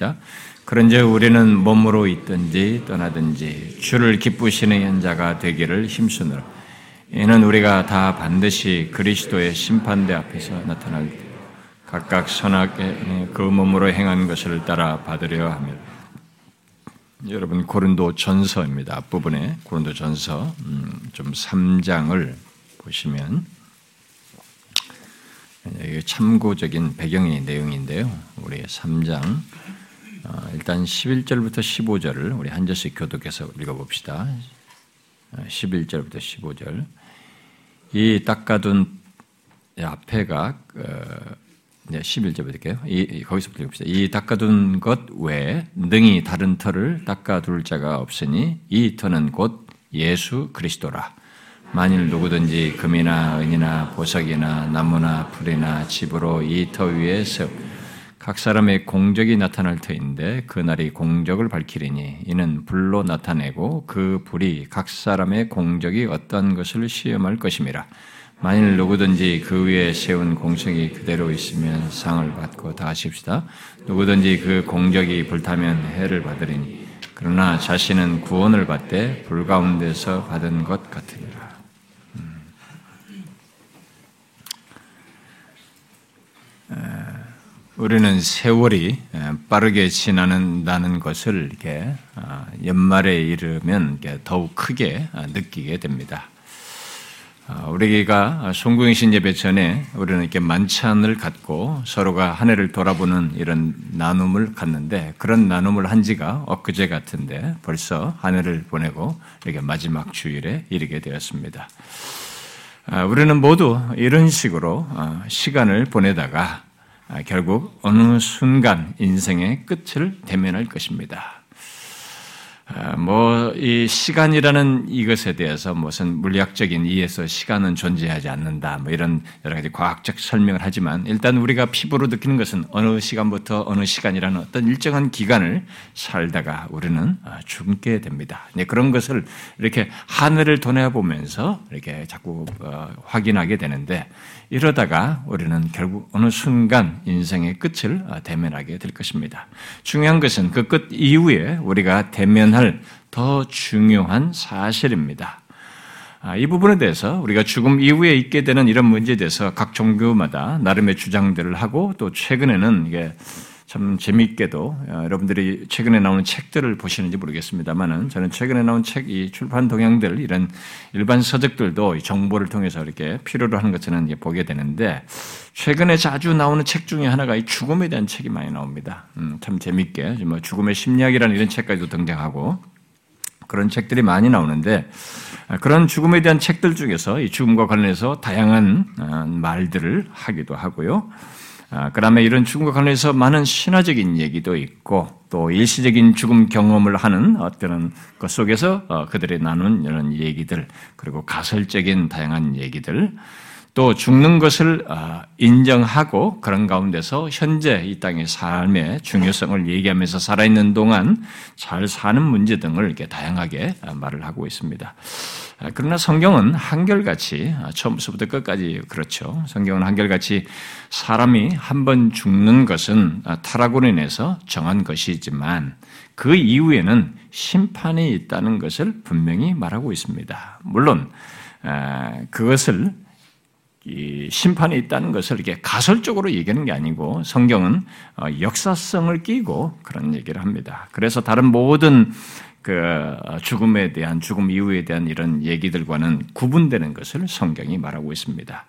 자, 그런즉 우리는 몸으로 있든지 떠나든지 주를 기쁘시는 현자가 되기를 힘쓰느라. 이는 우리가 다 반드시 그리스도의 심판대 앞에서 나타날 때 각각 선하게 그 몸으로 행한 것을 따라 받으려 합니다. 여러분 고린도 전서입니다. 앞부분에 고린도 전서 음, 좀 3장을 보시면 참고적인 배경의 내용인데요. 우리 3장 어, 일단 11절부터 15절을 우리 한 절씩 교독해서 읽어봅시다. 11절부터 어, 15절. 이 닦아둔 앞에가 어, 11절부터 할게요. 이, 거기서부터 읽읍시다. 이 닦아둔 것 외에 능히 다른 터를 닦아둘 자가 없으니 이 터는 곧 예수 그리스도라. 만일 누구든지 금이나 은이나 보석이나 나무나 풀이나 집으로 이 터 위에 세우 각 사람의 공적이 나타날 터인데 그 날이 공적을 밝히리니 이는 불로 나타내고 그 불이 각 사람의 공적이 어떤 것을 시험할 것임이라. 만일 누구든지 그 위에 세운 공적이 그대로 있으면 상을 받고 다 하십시다. 누구든지 그 공적이 불타면 해를 받으리니 그러나 자신은 구원을 받되 불 가운데서 받은 것 같으니라. 음. 우리는 세월이 빠르게 지나는다는 것을 이렇게 아, 연말에 이르면 더욱 크게 아, 느끼게 됩니다. 아, 우리가 송구행신 예배 전에 우리는 이렇게 만찬을 갖고 서로가 한 해를 돌아보는 이런 나눔을 갖는데 그런 나눔을 한 지가 엊그제 같은데 벌써 한 해를 보내고 이렇게 마지막 주일에 이르게 되었습니다. 우리는 모두 이런 식으로 시간을 보내다가 아, 결국 어느 순간 인생의 끝을 대면할 것입니다. 아, 뭐, 이 시간이라는 이것에 대해서 무슨 물리학적인 이해에서 시간은 존재하지 않는다. 뭐 이런 여러 가지 과학적 설명을 하지만 일단 우리가 피부로 느끼는 것은 어느 시간부터 어느 시간이라는 어떤 일정한 기간을 살다가 우리는 아, 죽게 됩니다. 그런 것을 이렇게 하늘을 돌아보면서 이렇게 자꾸 어, 확인하게 되는데 이러다가 우리는 결국 어느 순간 인생의 끝을 아, 대면하게 될 것입니다. 중요한 것은 그 끝 이후에 우리가 대면 할 더 중요한 사실입니다. 아, 이 부분에 대해서 우리가 죽음 이후에 있게 되는 이런 문제에 대해서 각 종교마다 나름의 주장들을 하고 또 최근에는 이게 참 재미있게도 어, 여러분들이 최근에 나오는 책들을 보시는지 모르겠습니다만은 저는 최근에 나온 책 이 출판 동향들 이런 일반 서적들도 정보를 통해서 이렇게 필요로 하는 것처럼 보게 되는데 최근에 자주 나오는 책 중에 하나가 이 죽음에 대한 책이 많이 나옵니다. 음, 참 재밌게 뭐 죽음의 심리학이라는 이런 책까지도 등장하고 그런 책들이 많이 나오는데 아, 그런 죽음에 대한 책들 중에서 이 죽음과 관련해서 다양한 어, 말들을 하기도 하고요. 아, 그 다음에 이런 죽음과 관련해서 많은 신화적인 얘기도 있고 또 일시적인 죽음 경험을 하는 어떤 것 속에서 어, 그들이 나눈 이런 얘기들 그리고 가설적인 다양한 얘기들 또 죽는 것을 어, 인정하고 그런 가운데서 현재 이 땅의 삶의 중요성을 얘기하면서 살아있는 동안 잘 사는 문제 등을 이렇게 다양하게 어, 말을 하고 있습니다. 아, 그러나 성경은 한결같이 아, 처음부터 끝까지 그렇죠. 성경은 한결같이 사람이 한 번 죽는 것은 아, 타락으로 인해서 정한 것이지만 그 이후에는 심판이 있다는 것을 분명히 말하고 있습니다. 물론 그것을 심판이 있다는 것을 이렇게 가설적으로 얘기하는 게 아니고 성경은 어, 역사성을 끼고 그런 얘기를 합니다. 그래서 다른 모든 그 죽음에 대한 죽음 이후에 대한 이런 얘기들과는 구분되는 것을 성경이 말하고 있습니다.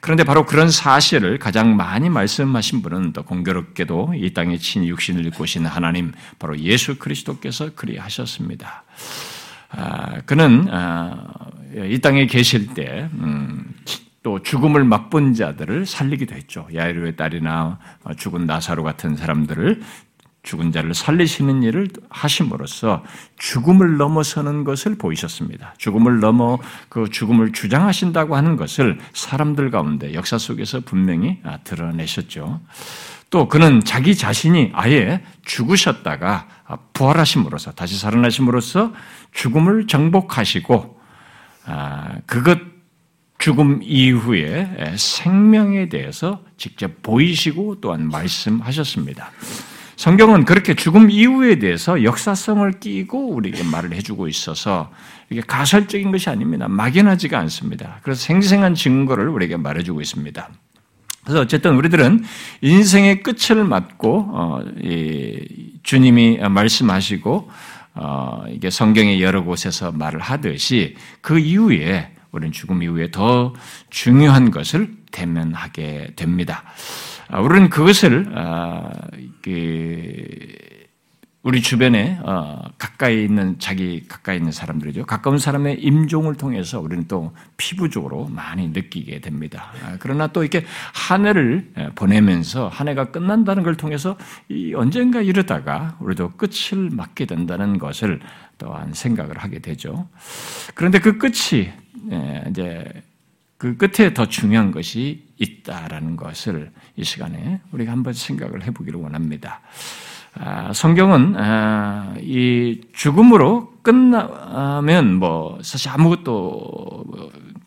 그런데 바로 그런 사실을 가장 많이 말씀하신 분은 또 공교롭게도 이 땅에 친 육신을 입고 오신 하나님 바로 예수 그리스도께서 그리하셨습니다. 아, 그는 아, 이 땅에 계실 때 음, 또 죽음을 맛본 자들을 살리기도 했죠. 야이루의 딸이나 죽은 나사로 같은 사람들을 죽은 자를 살리시는 일을 하심으로써 죽음을 넘어서는 것을 보이셨습니다. 죽음을 넘어 그 죽음을 주장하신다고 하는 것을 사람들 가운데 역사 속에서 분명히 아, 드러내셨죠. 또 그는 자기 자신이 아예 죽으셨다가 아, 부활하심으로써 다시 살아나심으로써 죽음을 정복하시고 아, 그것 죽음 이후에 생명에 대해서 직접 보이시고 또한 말씀하셨습니다. 성경은 그렇게 죽음 이후에 대해서 역사성을 끼고 우리에게 말을 해주고 있어서 이게 가설적인 것이 아닙니다. 막연하지가 않습니다. 그래서 생생한 증거를 우리에게 말해주고 있습니다. 그래서 어쨌든 우리들은 인생의 끝을 맞고 어, 주님이 말씀하시고 어, 이게 성경의 여러 곳에서 말을 하듯이 그 이후에 우리는 죽음 이후에 더 중요한 것을 대면하게 됩니다. 아, 우리는 그것을 아, 우리 주변에 어, 가까이 있는 자기 가까이 있는 사람들이죠. 가까운 사람의 임종을 통해서 우리는 또 피부적으로 많이 느끼게 됩니다. 아, 그러나 또 이렇게 한 해를 보내면서 한 해가 끝난다는 걸 통해서 언젠가 이러다가 우리도 끝을 맞게 된다는 것을 또한 생각을 하게 되죠. 그런데 그 끝이 이제 그 끝에 더 중요한 것이 있다라는 것을 이 시간에 우리가 한번 생각을 해보기를 원합니다. 아, 성경은 아, 이 죽음으로 끝나면 뭐 사실 아무것도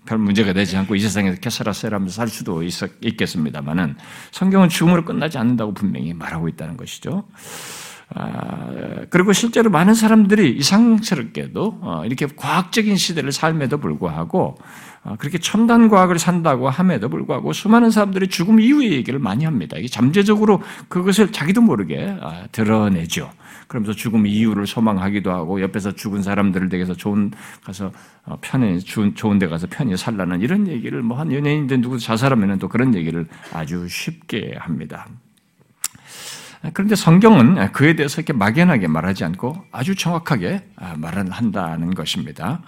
별 문제가 되지 않고 이 세상에서 캐사라세라면서 살 수도 있, 겠습니다만은 성경은 죽음으로 끝나지 않는다고 분명히 말하고 있다는 것이죠. 아, 그리고 실제로 많은 사람들이 이상스럽게도 어, 이렇게 과학적인 시대를 삶에도 불구하고 어, 그렇게 첨단 과학을 산다고 함에도 불구하고 수많은 사람들이 죽음 이후의 얘기를 많이 합니다. 이게 잠재적으로 그것을 자기도 모르게 아, 드러내죠. 그러면서 죽음 이후를 소망하기도 하고 옆에서 죽은 사람들을 댁에서 좋은 가서 어, 편히 좋은 데 가서 편히 살라는 이런 얘기를 뭐 한 연예인들 누구 자살하면 또 그런 얘기를 아주 쉽게 합니다. 그런데 성경은 그에 대해서 이렇게 막연하게 말하지 않고 아주 정확하게 아, 말을 한다는 것입니다.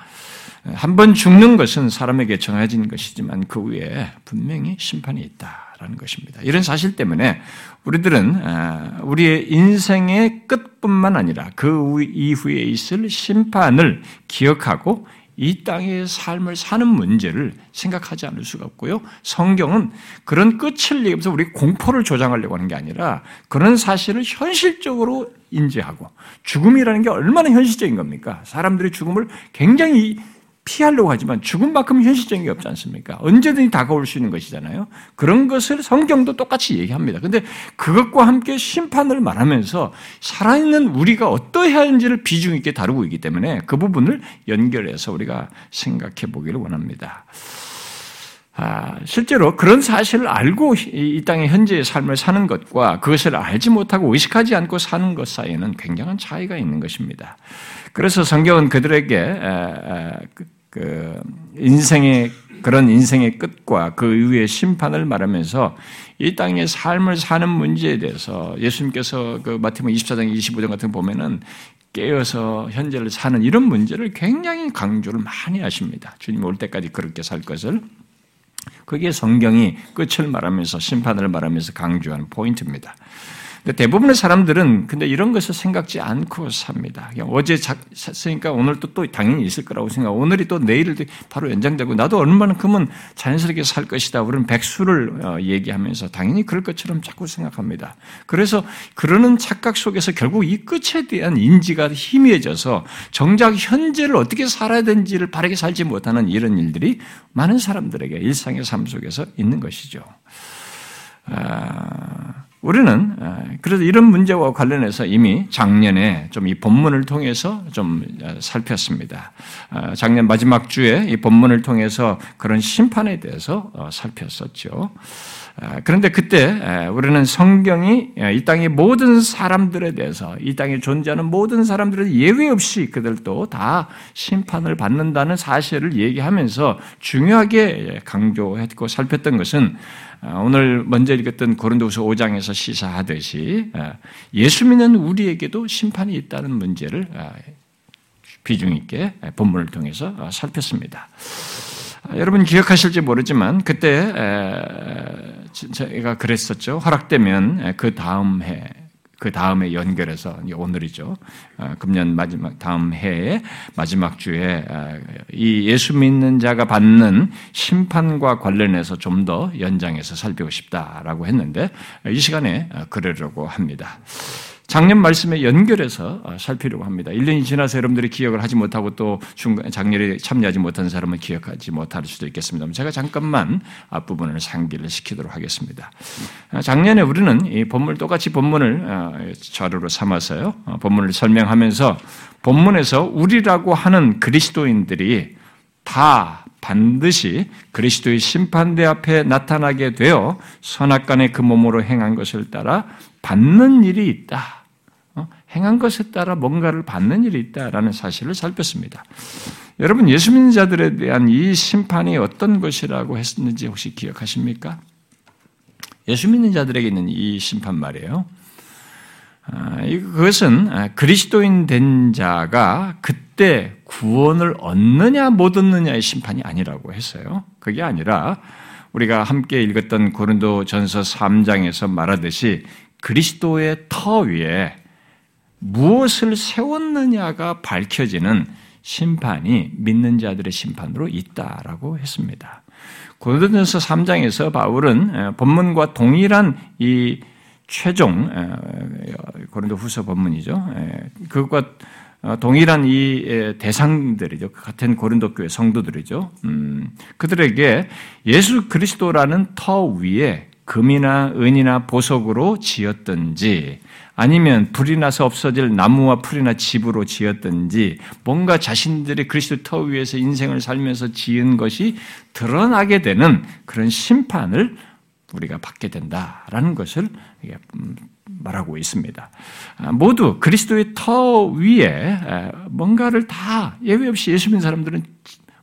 한 번 죽는 것은 사람에게 정해진 것이지만 그 위에 분명히 심판이 있다라는 것입니다. 이런 사실 때문에 우리들은 아, 우리의 인생의 끝뿐만 아니라 그 이후에 있을 심판을 기억하고 이 땅의 삶을 사는 문제를 생각하지 않을 수가 없고요. 성경은 그런 끝을 얘기하면서 우리 공포를 조장하려고 하는 게 아니라 그런 사실을 현실적으로 인지하고 죽음이라는 게 얼마나 현실적인 겁니까? 사람들이 죽음을 굉장히 피하려고 하지만 죽음만큼 현실적인 게 없지 않습니까? 언제든지 다가올 수 있는 것이잖아요. 그런 것을 성경도 똑같이 얘기합니다. 근데 그것과 함께 심판을 말하면서 살아있는 우리가 어떠해야 하는지를 비중 있게 다루고 있기 때문에 그 부분을 연결해서 우리가 생각해 보기를 원합니다. 아, 실제로 그런 사실을 알고 이 땅의 현재의 삶을 사는 것과 그것을 알지 못하고 의식하지 않고 사는 것 사이에는 굉장한 차이가 있는 것입니다. 그래서 성경은 그들에게 그, 그 인생의 그런 인생의 끝과 그 이후의 심판을 말하면서 이 땅의 삶을 사는 문제에 대해서 예수님께서 그 마태복음 24장 25장 같은 거 보면은 깨어서 현재를 사는 이런 문제를 굉장히 강조를 많이 하십니다. 주님 올 때까지 그렇게 살 것을 그게 성경이 끝을 말하면서 심판을 말하면서 강조하는 포인트입니다. 대부분의 사람들은 근데 이런 것을 생각지 않고 삽니다. 어제 잤으니까 오늘 또, 또 당연히 있을 거라고 생각. 오늘이 또 내일 바로 연장되고 나도 얼마만큼은 자연스럽게 살 것이다. 우리는 백수를 어, 얘기하면서 당연히 그럴 것처럼 자꾸 생각합니다. 그래서 그러는 착각 속에서 결국 이 끝에 대한 인지가 희미해져서 정작 현재를 어떻게 살아야 되는지를 바르게 살지 못하는 이런 일들이 많은 사람들에게 일상의 삶 속에서 있는 것이죠. 아... 우리는 그래서 이런 문제와 관련해서 이미 작년에 좀 이 본문을 통해서 좀 살폈습니다. 아, 작년 마지막 주에 이 본문을 통해서 그런 심판에 대해서 어, 살폈었죠. 아, 그런데 그때 우리는 성경이 이 땅의 모든 사람들에 대해서 이 땅에 존재하는 모든 사람들은 예외 없이 그들도 다 심판을 받는다는 사실을 얘기하면서 중요하게 강조했고 살폈던 것은 아, 오늘 먼저 읽었던 고린도후서 5장에서 시사하듯이 아, 예수 믿는 우리에게도 심판이 있다는 문제를 아, 비중 있게 본문을 통해서 살폈습니다. 여러분 기억하실지 모르지만 그때 제가 그랬었죠. 허락되면 그 다음 해 그 다음에 연결해서 오늘이죠. 어, 금년 마지막 다음 해에 마지막 주에 어, 이 예수 믿는 자가 받는 심판과 관련해서 좀 더 연장해서 살피고 싶다라고 했는데 이 시간에 어, 그러려고 합니다. 작년 말씀에 연결해서 어, 살피려고 합니다. 1년이 지나서 여러분들이 기억을 하지 못하고 또 중간, 작년에 참여하지 못한 사람은 기억하지 못할 수도 있겠습니다. 제가 잠깐만 앞부분을 상기를 시키도록 하겠습니다. 어, 작년에 우리는 이 본문, 똑같이 본문을 어, 자료로 삼아서요. 본문을 설명하면서 본문에서 우리라고 하는 그리스도인들이 다 반드시 그리스도의 심판대 앞에 나타나게 되어 선악간의 그 몸으로 행한 것을 따라 받는 일이 있다. 어? 행한 것에 따라 뭔가를 받는 일이 있다라는 사실을 살폈습니다. 여러분 예수 믿는 자들에 대한 이 심판이 어떤 것이라고 했는지 혹시 기억하십니까? 예수 믿는 자들에게 있는 이 심판 말이에요. 아, 그것은 아, 그리스도인 된 자가 그때 구원을 얻느냐 못 얻느냐의 심판이 아니라고 했어요. 그게 아니라 우리가 함께 읽었던 고린도 전서 3장에서 말하듯이 그리스도의 터 위에 무엇을 세웠느냐가 밝혀지는 심판이 믿는 자들의 심판으로 있다라고 했습니다. 고린도전서 3장에서 바울은 본문과 동일한 이 최종 고린도 후서 본문이죠. 그것과 어, 동일한 이 대상들이죠. 같은 고린도 교회 성도들이죠. 음, 그들에게 예수 그리스도라는 터 위에 금이나 은이나 보석으로 지었든지 아니면 불이 나서 없어질 나무와 풀이나 집으로 지었든지 뭔가 자신들의 그리스도 터 위에서 인생을 살면서 지은 것이 드러나게 되는 그런 심판을 우리가 받게 된다라는 것을 음, 말하고 있습니다. 아, 모두 그리스도의 터 위에 뭔가를 다 예외 없이 예수 믿는 사람들은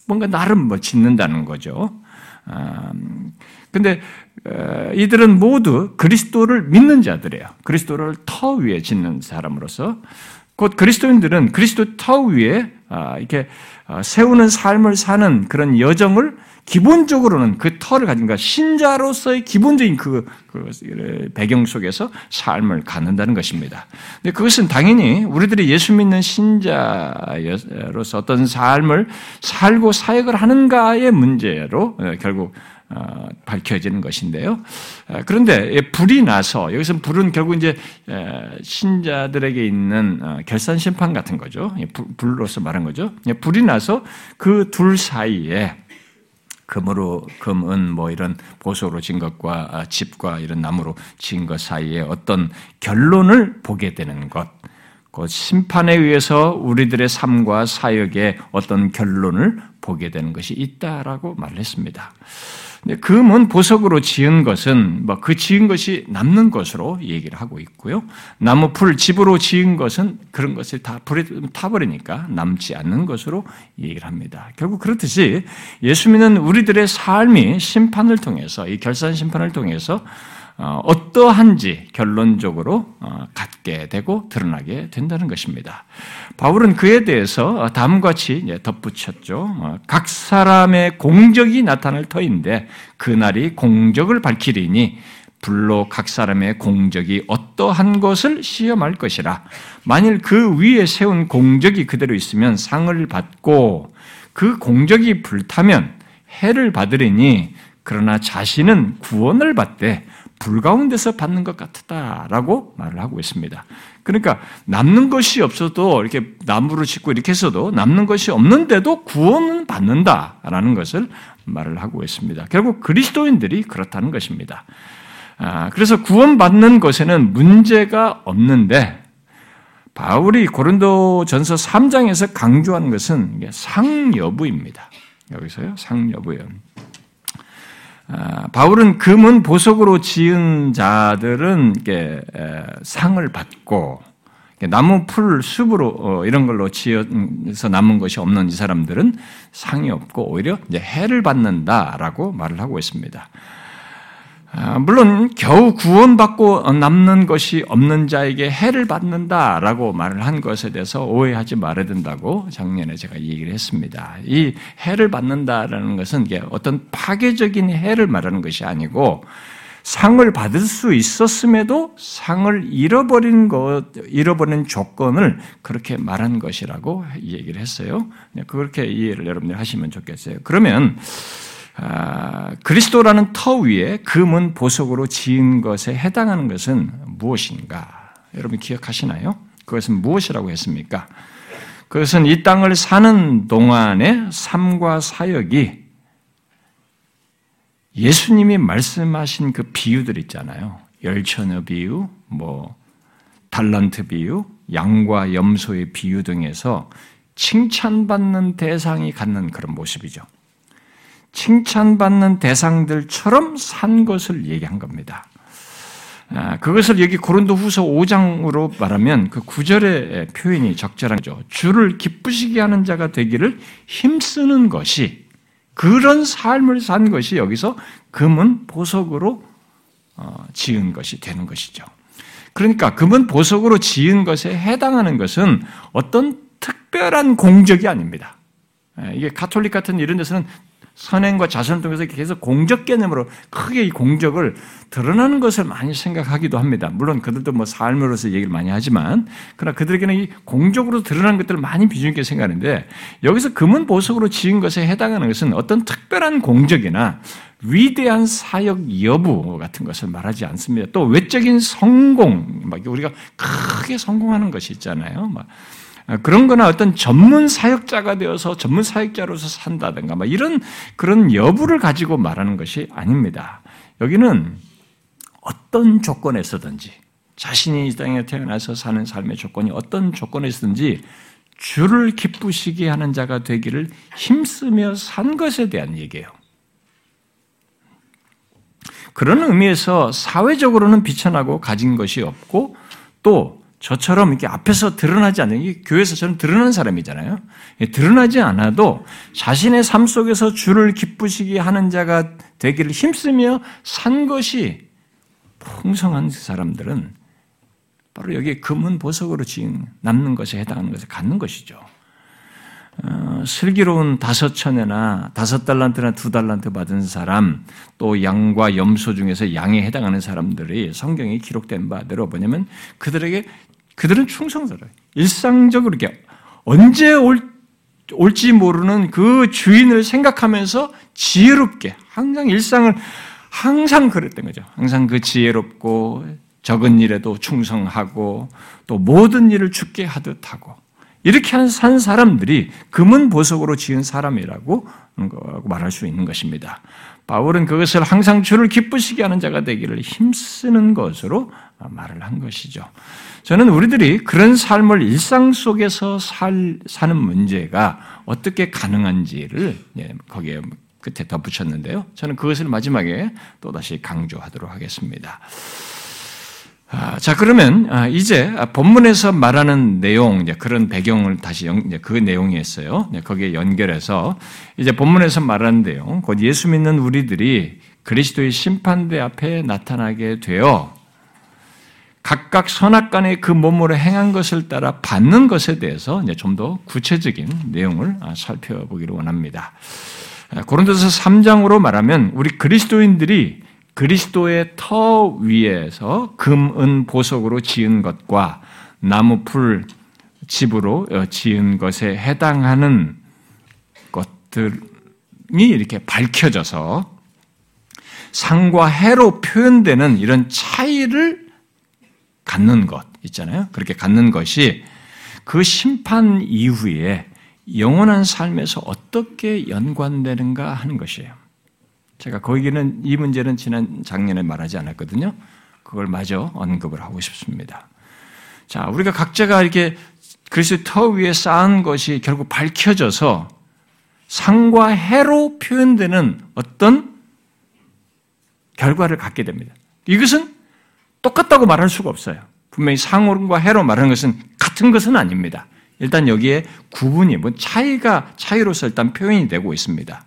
뭔가 나름 뭐 짓는다는 거죠. 아, 근데 이들은 모두 그리스도를 믿는 자들이에요. 그리스도를 터 위에 짓는 사람으로서 곧 그리스도인들은 그리스도 터 위에 아, 이렇게 세우는 삶을 사는 그런 여정을 기본적으로는 그 터를 가진 가 신자로서의 기본적인 그, 그, 배경 속에서 삶을 갖는다는 것입니다. 근데 그것은 당연히 우리들이 예수 믿는 신자로서 어떤 삶을 살고 사역을 하는가의 문제로 어, 결국 어, 밝혀지는 것인데요. 어, 그런데 불이 나서 여기서 불은 결국 이제 신자들에게 있는 결산 심판 같은 거죠. 불로서 말한 거죠. 불이 나서 그 둘 사이에 금으로 금은 뭐 이런 보석으로 진 것과 아, 집과 이런 나무로 진 것 사이에 어떤 결론을 보게 되는 것. 그 심판에 의해서 우리들의 삶과 사역에 어떤 결론을 보게 되는 것이 있다라고 말했습니다. 금은 보석으로 지은 것은 뭐 그 지은 것이 남는 것으로 얘기를 하고 있고요. 나무 풀 집으로 지은 것은 그런 것을 다 불에 타버리니까 남지 않는 것으로 얘기를 합니다. 결국 그렇듯이 예수 믿는 우리들의 삶이 심판을 통해서 이 결산 심판을 통해서 어, 어떠한지 결론적으로 어, 갖게 되고 드러나게 된다는 것입니다. 바울은 그에 대해서 다음과 같이 덧붙였죠. 어, 각 사람의 공적이 나타날 터인데 그날이 공적을 밝히리니 불로 각 사람의 공적이 어떠한 것을 시험할 것이라. 만일 그 위에 세운 공적이 그대로 있으면 상을 받고 그 공적이 불타면 해를 받으리니 그러나 자신은 구원을 받되 불 가운데서 받는 것 같다라고 말을 하고 있습니다. 그러니까 남는 것이 없어도 이렇게 나무를 짓고 이렇게 해서도 남는 것이 없는데도 구원은 받는다라는 것을 말을 하고 있습니다. 결국 그리스도인들이 그렇다는 것입니다. 아, 그래서 구원받는 것에는 문제가 없는데 바울이 고린도 전서 3장에서 강조하는 것은 상 여부입니다. 여기서요, 상 여부예요. 아, 바울은 금은 보석으로 지은 자들은 상을 받고 나무 풀 숲으로 어, 이런 걸로 지어서 남은 것이 없는 이 사람들은 상이 없고 오히려 해를 받는다라고 말을 하고 있습니다. 아, 물론 겨우 구원받고 남는 것이 없는 자에게 해를 받는다라고 말을 한 것에 대해서 오해하지 말아야 된다고 작년에 제가 얘기를 했습니다. 이 해를 받는다라는 것은 어떤 파괴적인 해를 말하는 것이 아니고 상을 받을 수 있었음에도 상을 잃어버린 것, 잃어버린 조건을 그렇게 말한 것이라고 얘기를 했어요. 네, 그렇게 이해를 여러분들 하시면 좋겠어요. 그러면 아, 그리스도라는 터 위에 금은 보석으로 지은 것에 해당하는 것은 무엇인가? 여러분 기억하시나요? 그것은 무엇이라고 했습니까? 그것은 이 땅을 사는 동안의 삶과 사역이 예수님이 말씀하신 그 비유들 있잖아요. 열처녀 비유, 뭐 달란트 비유, 양과 염소의 비유 등에서 칭찬받는 대상이 갖는 그런 모습이죠. 칭찬받는 대상들처럼 산 것을 얘기한 겁니다. 아, 그것을 여기 고린도 후서 5장으로 말하면 그 구절의 표현이 적절하죠. 주를 기쁘시게 하는 자가 되기를 힘쓰는 것이 그런 삶을 산 것이 여기서 금은 보석으로 어, 지은 것이 되는 것이죠. 그러니까 금은 보석으로 지은 것에 해당하는 것은 어떤 특별한 공적이 아닙니다. 예, 이게 가톨릭 같은 이런 데서는 선행과 자선을 통해서 계속 공적 개념으로 크게 이 공적을 드러나는 것을 많이 생각하기도 합니다. 물론 그들도 뭐 삶으로서 얘기를 많이 하지만, 그러나 그들에게는 이 공적으로 드러나는 것들을 많이 비중 있게 생각하는데, 여기서 금은 보석으로 지은 것에 해당하는 것은 어떤 특별한 공적이나 위대한 사역 여부 같은 것을 말하지 않습니다. 또 외적인 성공, 막 우리가 크게 성공하는 것이 있잖아요. 막 아, 그런 거나 어떤 전문 사역자가 되어서 전문 사역자로서 산다든가 막 이런 그런 여부를 가지고 말하는 것이 아닙니다. 여기는 어떤 조건에서든지 자신이 이 땅에 태어나서 사는 삶의 조건이 어떤 조건에서든지 주를 기쁘시게 하는 자가 되기를 힘쓰며 산 것에 대한 얘기예요. 그런 의미에서 사회적으로는 비천하고 가진 것이 없고 또 저처럼 이렇게 앞에서 드러나지 않는, 이 교회에서 저는 드러나는 사람이잖아요. 드러나지 않아도 자신의 삶 속에서 주를 기쁘시게 하는 자가 되기를 힘쓰며 산 것이 풍성한 사람들은 바로 여기 금은 보석으로 지은 남는 것에 해당하는 것을 갖는 것이죠. 어, 슬기로운 다섯 천에나 다섯 달란트나 두 달란트 받은 사람, 또 양과 염소 중에서 양에 해당하는 사람들이 성경에 기록된 바대로 뭐냐면 그들에게 그들은 충성스러워요. 일상적으로 이렇게 언제 올, 올지 모르는 그 주인을 생각하면서 지혜롭게 항상 일상을 항상 그랬던 거죠. 항상 그 지혜롭고 적은 일에도 충성하고 또 모든 일을 죽게 하듯 하고 이렇게 산 사람들이 금은 보석으로 지은 사람이라고 말할 수 있는 것입니다. 바울은 그것을 항상 주를 기쁘시게 하는 자가 되기를 힘쓰는 것으로 말을 한 것이죠. 저는 우리들이 그런 삶을 일상 속에서 살, 사는 문제가 어떻게 가능한지를 예, 거기에 끝에 덧붙였는데요. 저는 그것을 마지막에 또다시 강조하도록 하겠습니다. 아, 자, 그러면 아, 이제 본문에서 말하는 내용, 그런 배경을 다시 그 내용이었어요. 거기에 연결해서 이제 본문에서 말하는 내용, 곧 예수 믿는 우리들이 그리스도의 심판대 앞에 나타나게 되어 각각 선악 간의 그 몸으로 행한 것을 따라 받는 것에 대해서 좀더 구체적인 내용을 아, 살펴보기를 원합니다. 아, 고린도서 3장으로 말하면 우리 그리스도인들이 그리스도의 터 위에서 금, 은, 보석으로 지은 것과 나무, 풀, 집으로 어, 지은 것에 해당하는 것들이 이렇게 밝혀져서 상과 해로 표현되는 이런 차이를 갖는 것 있잖아요. 그렇게 갖는 것이 그 심판 이후에 영원한 삶에서 어떻게 연관되는가 하는 것이에요. 제가 거기는 이 문제는 지난 작년에 말하지 않았거든요. 그걸 마저 언급을 하고 싶습니다. 자, 우리가 각자가 이렇게 그리스도 터 위에 쌓은 것이 결국 밝혀져서 상과 해로 표현되는 어떤 결과를 갖게 됩니다. 이것은 똑같다고 말할 수가 없어요. 분명히 상호과 해로 말하는 것은 같은 것은 아닙니다. 일단 여기에 구분이, 뭐 차이가 차이로서 일단 표현이 되고 있습니다.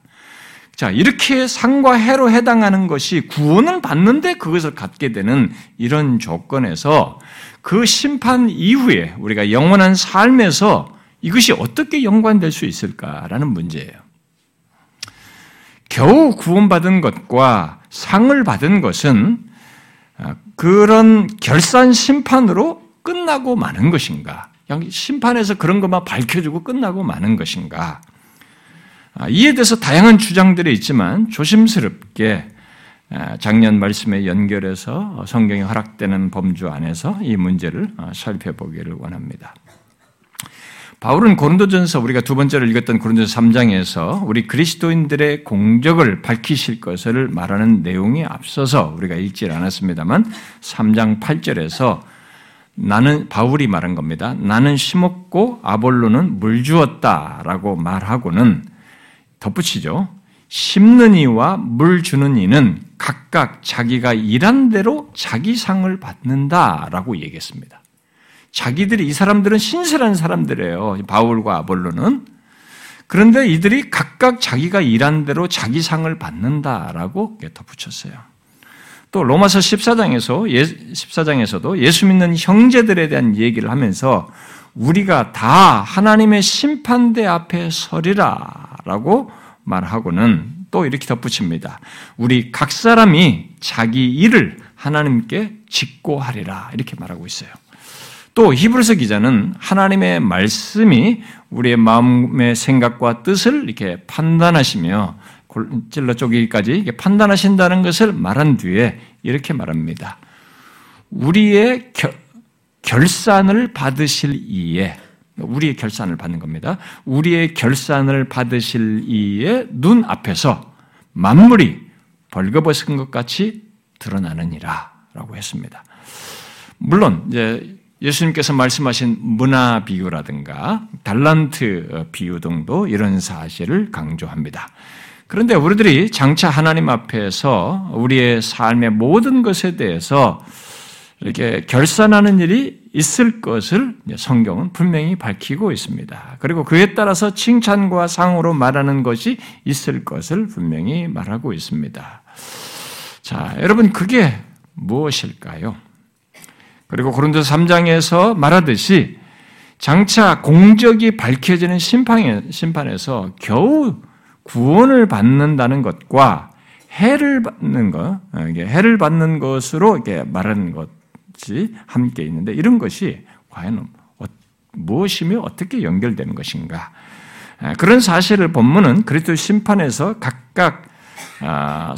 자, 이렇게 상과 해로 해당하는 것이 구원을 받는데 그것을 갖게 되는 이런 조건에서 그 심판 이후에 우리가 영원한 삶에서 이것이 어떻게 연관될 수 있을까라는 문제예요. 겨우 구원받은 것과 상을 받은 것은 아, 그런 결산 심판으로 끝나고 마는 것인가? 심판에서 그런 것만 밝혀주고 끝나고 마는 것인가? 아, 이에 대해서 다양한 주장들이 있지만 조심스럽게 작년 말씀에 연결해서 성경이 허락되는 범주 안에서 이 문제를 어, 살펴보기를 원합니다. 바울은 고린도전서 우리가 두 번째로 읽었던 고린도전서 3장에서 우리 그리스도인들의 공적을 밝히실 것을 말하는 내용에 앞서서 우리가 읽지 않았습니다만 3장 8절에서 나는 바울이 말한 겁니다. 나는 심었고 아볼로는 물 주었다라고 말하고는 덧붙이죠. 심는 이와 물 주는 이는 각각 자기가 일한 대로 자기 상을 받는다라고 얘기했습니다. 자기들이 이 사람들은 신실한 사람들이에요. 바울과 아볼로는. 그런데 이들이 각각 자기가 일한 대로 자기 상을 받는다라고 덧붙였어요. 또 로마서 14장에서 14장에서도 예수 믿는 형제들에 대한 얘기를 하면서 우리가 다 하나님의 심판대 앞에 서리라라고 말하고는 또 이렇게 덧붙입니다. 우리 각 사람이 자기 일을 하나님께 직고 하리라 이렇게 말하고 있어요. 또 히브리서 기자는 하나님의 말씀이 우리의 마음의 생각과 뜻을 이렇게 판단하시며 찔러 쪼개기까지 판단하신다는 것을 말한 뒤에 이렇게 말합니다. 우리의 결, 결산을 받으실 이에 우리의 결산을 받는 겁니다. 우리의 결산을 받으실 이의 눈 앞에서 만물이 벌거벗은 것 같이 드러나느니라 라고 했습니다. 물론 이제 예수님께서 말씀하신 문화 비유라든가 달란트 비유 등도 이런 사실을 강조합니다. 그런데 우리들이 장차 하나님 앞에서 우리의 삶의 모든 것에 대해서 이렇게 결산하는 일이 있을 것을 성경은 분명히 밝히고 있습니다. 그리고 그에 따라서 칭찬과 상으로 말하는 것이 있을 것을 분명히 말하고 있습니다. 자, 여러분 그게 무엇일까요? 그리고 고린도 3장에서 말하듯이 장차 공적이 밝혀지는 심판에서 겨우 구원을 받는다는 것과 해를 받는 것, 해를 받는 것으로 이렇게 말하는 것이 함께 있는데 이런 것이 과연 어, 무엇이며 어떻게 연결되는 것인가? 그런 사실을 본문은 그리스도 심판에서 각각 아,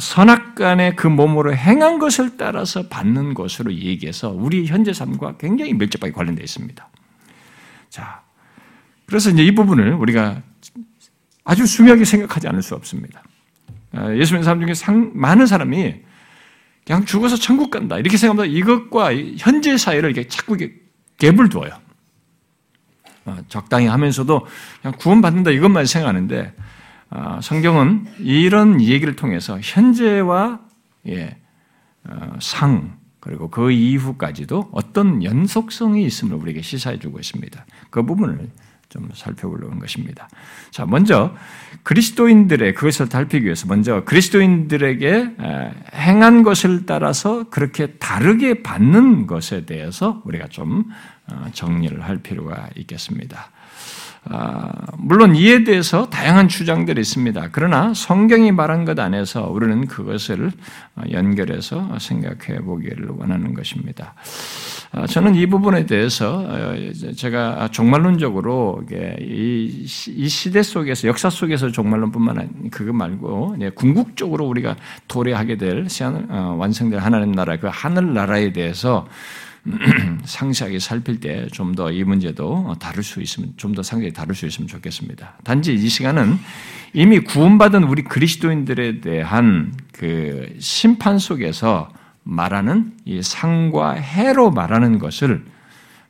선악간의 그 몸으로 행한 것을 따라서 받는 것으로 얘기해서 우리 현재 삶과 굉장히 밀접하게 관련되어 있습니다. 자, 그래서 이제 이 부분을 우리가 아주 중요하게 생각하지 않을 수 없습니다. 아, 예수 믿는 사람 중에 상, 많은 사람이 그냥 죽어서 천국 간다 이렇게 생각합니다. 이것과 현재 사회를 이렇게 자꾸 갭을 두어요. 아, 적당히 하면서도 그냥 구원받는다 이것만 생각하는데 아, 성경은 이런 얘기를 통해서 현재와 예, 어, 상 그리고 그 이후까지도 어떤 연속성이 있음을 우리에게 시사해 주고 있습니다. 그 부분을 좀 살펴보려는 것입니다. 자, 먼저 그리스도인들의 그것을 살피기 위해서 먼저 그리스도인들에게 행한 것을 따라서 그렇게 다르게 받는 것에 대해서 우리가 좀 어, 정리를 할 필요가 있겠습니다. 아, 물론 이에 대해서 다양한 주장들이 있습니다. 그러나 성경이 말한 것 안에서 우리는 그것을 연결해서 생각해 보기를 원하는 것입니다. 아, 저는 이 부분에 대해서 어, 제가 종말론적으로 이 시대 속에서 역사 속에서 종말론뿐만 아니라 그거 말고 궁극적으로 우리가 도래하게 될 어, 완성될 하나님 나라 그 하늘 나라에 대해서 상세하게 살필 때 좀 더 이 문제도 다룰 수 있으면 좀 더 상세히 다룰 수 있으면 좋겠습니다. 단지 이 시간은 이미 구원받은 우리 그리스도인들에 대한 그 심판 속에서 말하는 이 상과 해로 말하는 것을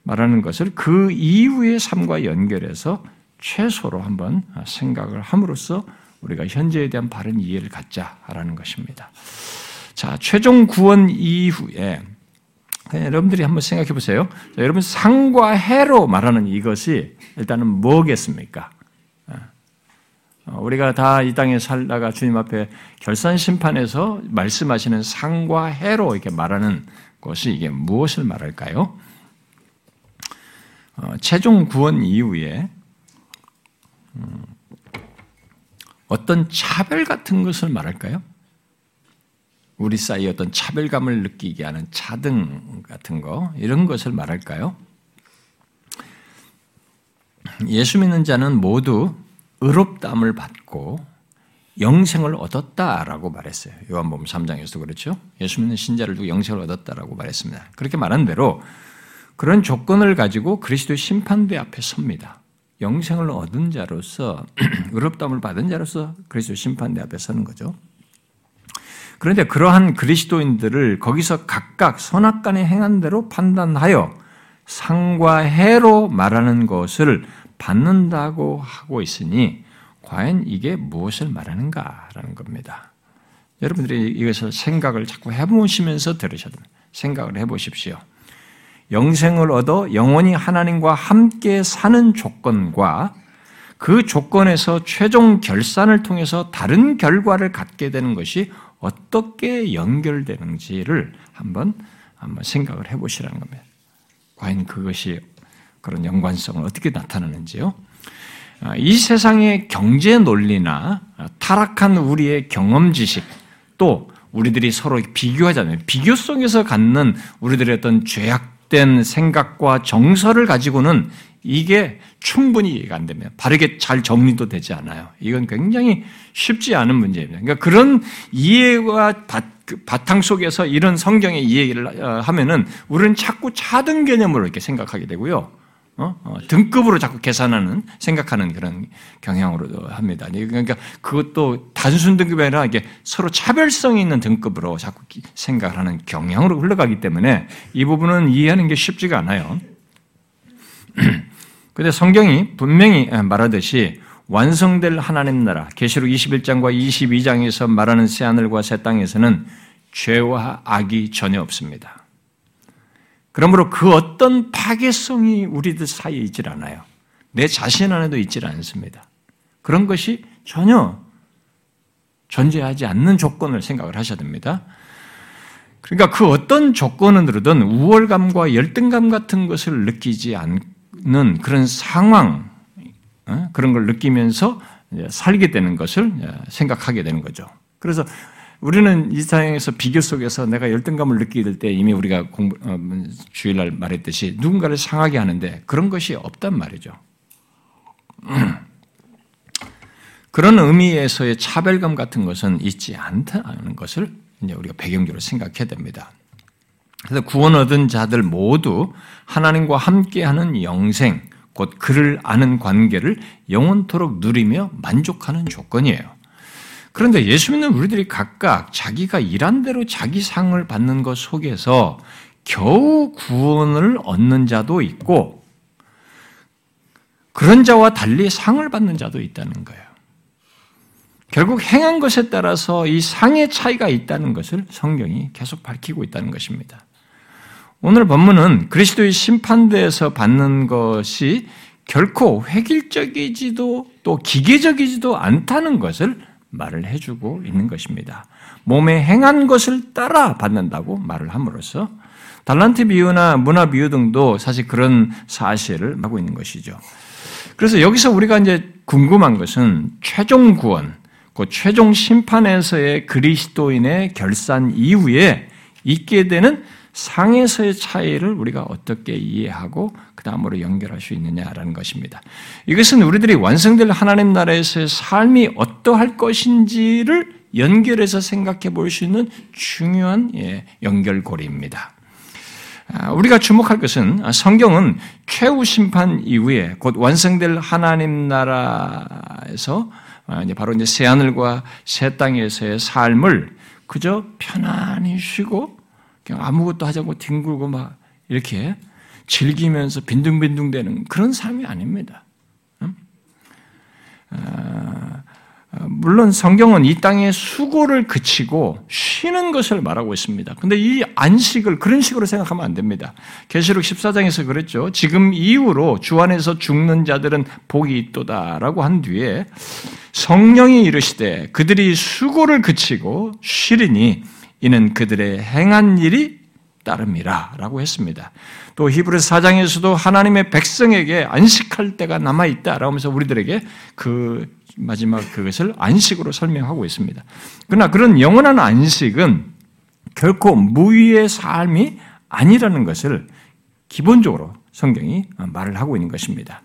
말하는 것을 그 이후의 삶과 연결해서 최소로 한번 생각을 함으로써 우리가 현재에 대한 바른 이해를 갖자라는 것입니다. 자, 최종 구원 이후에 여러분들이 한번 생각해 보세요. 자, 여러분 상과 해로 말하는 이것이 일단은 뭐겠습니까? 어, 우리가 다 이 땅에 살다가 주님 앞에 결산 심판에서 말씀하시는 상과 해로 이렇게 말하는 것이 이게 무엇을 말할까요? 어, 최종 구원 이후에 음, 어떤 차별 같은 것을 말할까요? 우리 사이에 어떤 차별감을 느끼게 하는 차등 같은 거, 이런 것을 말할까요? 예수 믿는 자는 모두 의롭담을 받고 영생을 얻었다라고 말했어요. 요한복음 3장에서도 그렇죠. 예수 믿는 신자를 두고 영생을 얻었다라고 말했습니다. 그렇게 말한 대로 그런 조건을 가지고 그리스도의 심판대 앞에 섭니다. 영생을 얻은 자로서 의롭다움을 받은 자로서 그리스도 심판대 앞에 서는 거죠. 그런데 그러한 그리스도인들을 거기서 각각 선악간에 행한 대로 판단하여 상과 해로 말하는 것을 받는다고 하고 있으니 과연 이게 무엇을 말하는가라는 겁니다. 여러분들이 이것을 생각을 자꾸 해보시면서 들으셔야. 생각을 해보십시오. 영생을 얻어 영원히 하나님과 함께 사는 조건과 그 조건에서 최종 결산을 통해서 다른 결과를 갖게 되는 것이 어떻게 연결되는지를 한번 한번 생각을 해보시라는 겁니다. 과연 그것이 그런 연관성을 어떻게 나타나는지요? 아, 이 세상의 경제 논리나 타락한 우리의 경험 지식 또 우리들이 서로 비교하잖아요. 비교 속에서 갖는 우리들의 어떤 죄악된 생각과 정서를 가지고는 이게 충분히 이해가 안 됩니다. 바르게 잘 정리도 되지 않아요. 이건 굉장히 쉽지 않은 문제입니다. 그러니까 그런 이해와 그 바탕 속에서 이런 성경의 이해를 어, 하면은 우리는 자꾸 차등 개념으로 이렇게 생각하게 되고요. 어? 어, 등급으로 자꾸 계산하는 생각하는 그런 경향으로 합니다. 그러니까 그것도 단순 등급이 아니라 이게 서로 차별성이 있는 등급으로 자꾸 생각하는 경향으로 흘러가기 때문에 이 부분은 이해하는 게 쉽지가 않아요. 그런데 성경이 분명히 말하듯이 완성될 하나님 나라 계시록 21장과 22장에서 말하는 새 하늘과 새 땅에서는 죄와 악이 전혀 없습니다. 그러므로 그 어떤 파괴성이 우리들 사이에 있질 않아요. 내 자신 안에도 있질 않습니다. 그런 것이 전혀 존재하지 않는 조건을 생각을 하셔야 됩니다. 그러니까 그 어떤 조건으로든 우월감과 열등감 같은 것을 느끼지 않 는 그런 상황, 어? 그런 걸 느끼면서 살게 되는 것을 생각하게 되는 거죠. 그래서 우리는 이 세상에서 비교 속에서 내가 열등감을 느끼게 될 때 이미 우리가 공부, 어, 주일날 말했듯이 누군가를 상하게 하는데 그런 것이 없단 말이죠. 그런 의미에서의 차별감 같은 것은 있지 않다는 것을 이제 우리가 배경적으로 생각해야 됩니다. 그래서 구원 얻은 자들 모두 하나님과 함께하는 영생, 곧 그를 아는 관계를 영원토록 누리며 만족하는 조건이에요. 그런데 예수 믿는 우리들이 각각 자기가 일한 대로 자기 상을 받는 것 속에서 겨우 구원을 얻는 자도 있고 그런 자와 달리 상을 받는 자도 있다는 거예요. 결국 행한 것에 따라서 이 상의 차이가 있다는 것을 성경이 계속 밝히고 있다는 것입니다. 오늘 본문은 그리스도의 심판대에서 받는 것이 결코 획일적이지도 또 기계적이지도 않다는 것을 말을 해주고 있는 것입니다. 몸에 행한 것을 따라 받는다고 말을 함으로써 달란트 비유나 문화 비유 등도 사실 그런 사실을 하고 있는 것이죠. 그래서 여기서 우리가 이제 궁금한 것은 최종 구원, 그 최종 심판에서의 그리스도인의 결산 이후에 있게 되는 상에서의 차이를 우리가 어떻게 이해하고 그 다음으로 연결할 수 있느냐라는 것입니다. 이것은 우리들이 완성될 하나님 나라에서의 삶이 어떠할 것인지를 연결해서 생각해 볼 수 있는 중요한 예, 연결고리입니다. 아, 우리가 주목할 것은 성경은 최후 심판 이후에 곧 완성될 하나님 나라에서 아, 바로 이제 새 하늘과 새 땅에서의 삶을 그저 편안히 쉬고 그냥 아무것도 하지 않고 뒹굴고 막 이렇게 즐기면서 빈둥빈둥대는 그런 삶이 아닙니다. 아, 물론 성경은 이 땅의 수고를 그치고 쉬는 것을 말하고 있습니다. 근데 이 안식을 그런 식으로 생각하면 안 됩니다. 계시록 14장에서 그랬죠. 지금 이후로 주 안에서 죽는 자들은 복이 있도다라고 한 뒤에 성령이 이르시되 그들이 수고를 그치고 쉬리니 이는 그들의 행한 일이 따릅니다. 라고 했습니다. 또 히브리서 4장에서도 하나님의 백성에게 안식할 때가 남아있다. 라고 하면서 우리들에게 그 마지막 그것을 안식으로 설명하고 있습니다. 그러나 그런 영원한 안식은 결코 무위의 삶이 아니라는 것을 기본적으로 성경이 말을 하고 있는 것입니다.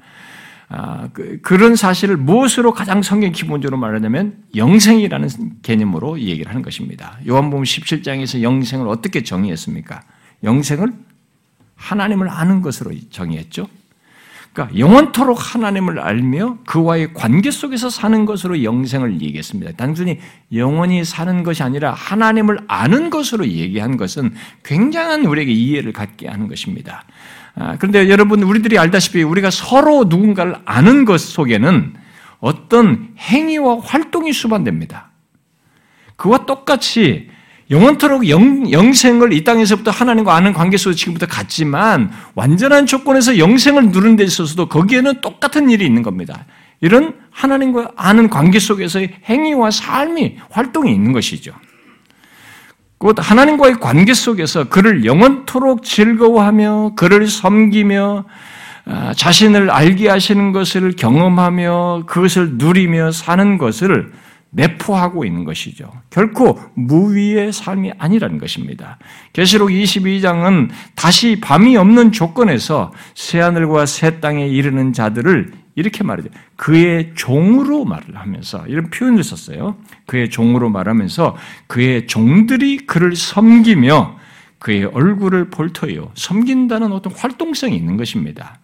아, 그, 런 사실을 무엇으로 가장 성경 기본적으로 말하냐면 영생이라는 개념으로 얘기를 하는 것입니다. 요한복음 17장에서 영생을 어떻게 정의했습니까? 영생을 하나님을 아는 것으로 정의했죠. 그러니까 영원토록 하나님을 알며 그와의 관계 속에서 사는 것으로 영생을 얘기했습니다. 단순히 영원히 사는 것이 아니라 하나님을 아는 것으로 얘기한 것은 굉장한 우리에게 이해를 갖게 하는 것입니다. 아, 그런데 여러분 우리들이 알다시피 우리가 서로 누군가를 아는 것 속에는 어떤 행위와 활동이 수반됩니다. 그와 똑같이 영원토록 영, 영생을 이 땅에서부터 하나님과 아는 관계 속에서 지금부터 같지만 완전한 조건에서 영생을 누르는 데 있어서도 거기에는 똑같은 일이 있는 겁니다. 이런 하나님과 아는 관계 속에서의 행위와 삶이 활동이 있는 것이죠. 곧 하나님과의 관계 속에서 그를 영원토록 즐거워하며 그를 섬기며 아, 자신을 알게 하시는 것을 경험하며 그것을 누리며 사는 것을 내포하고 있는 것이죠. 결코 무위의 삶이 아니라는 것입니다. 계시록 22장은 다시 밤이 없는 조건에서 새 하늘과 새 땅에 이르는 자들을 이렇게 말하죠. 그의 종으로 말을 하면서 이런 표현을 썼어요. 그의 종으로 말하면서 그의 종들이 그를 섬기며 그의 얼굴을 볼 터요. 섬긴다는 어떤 활동성이 있는 것입니다.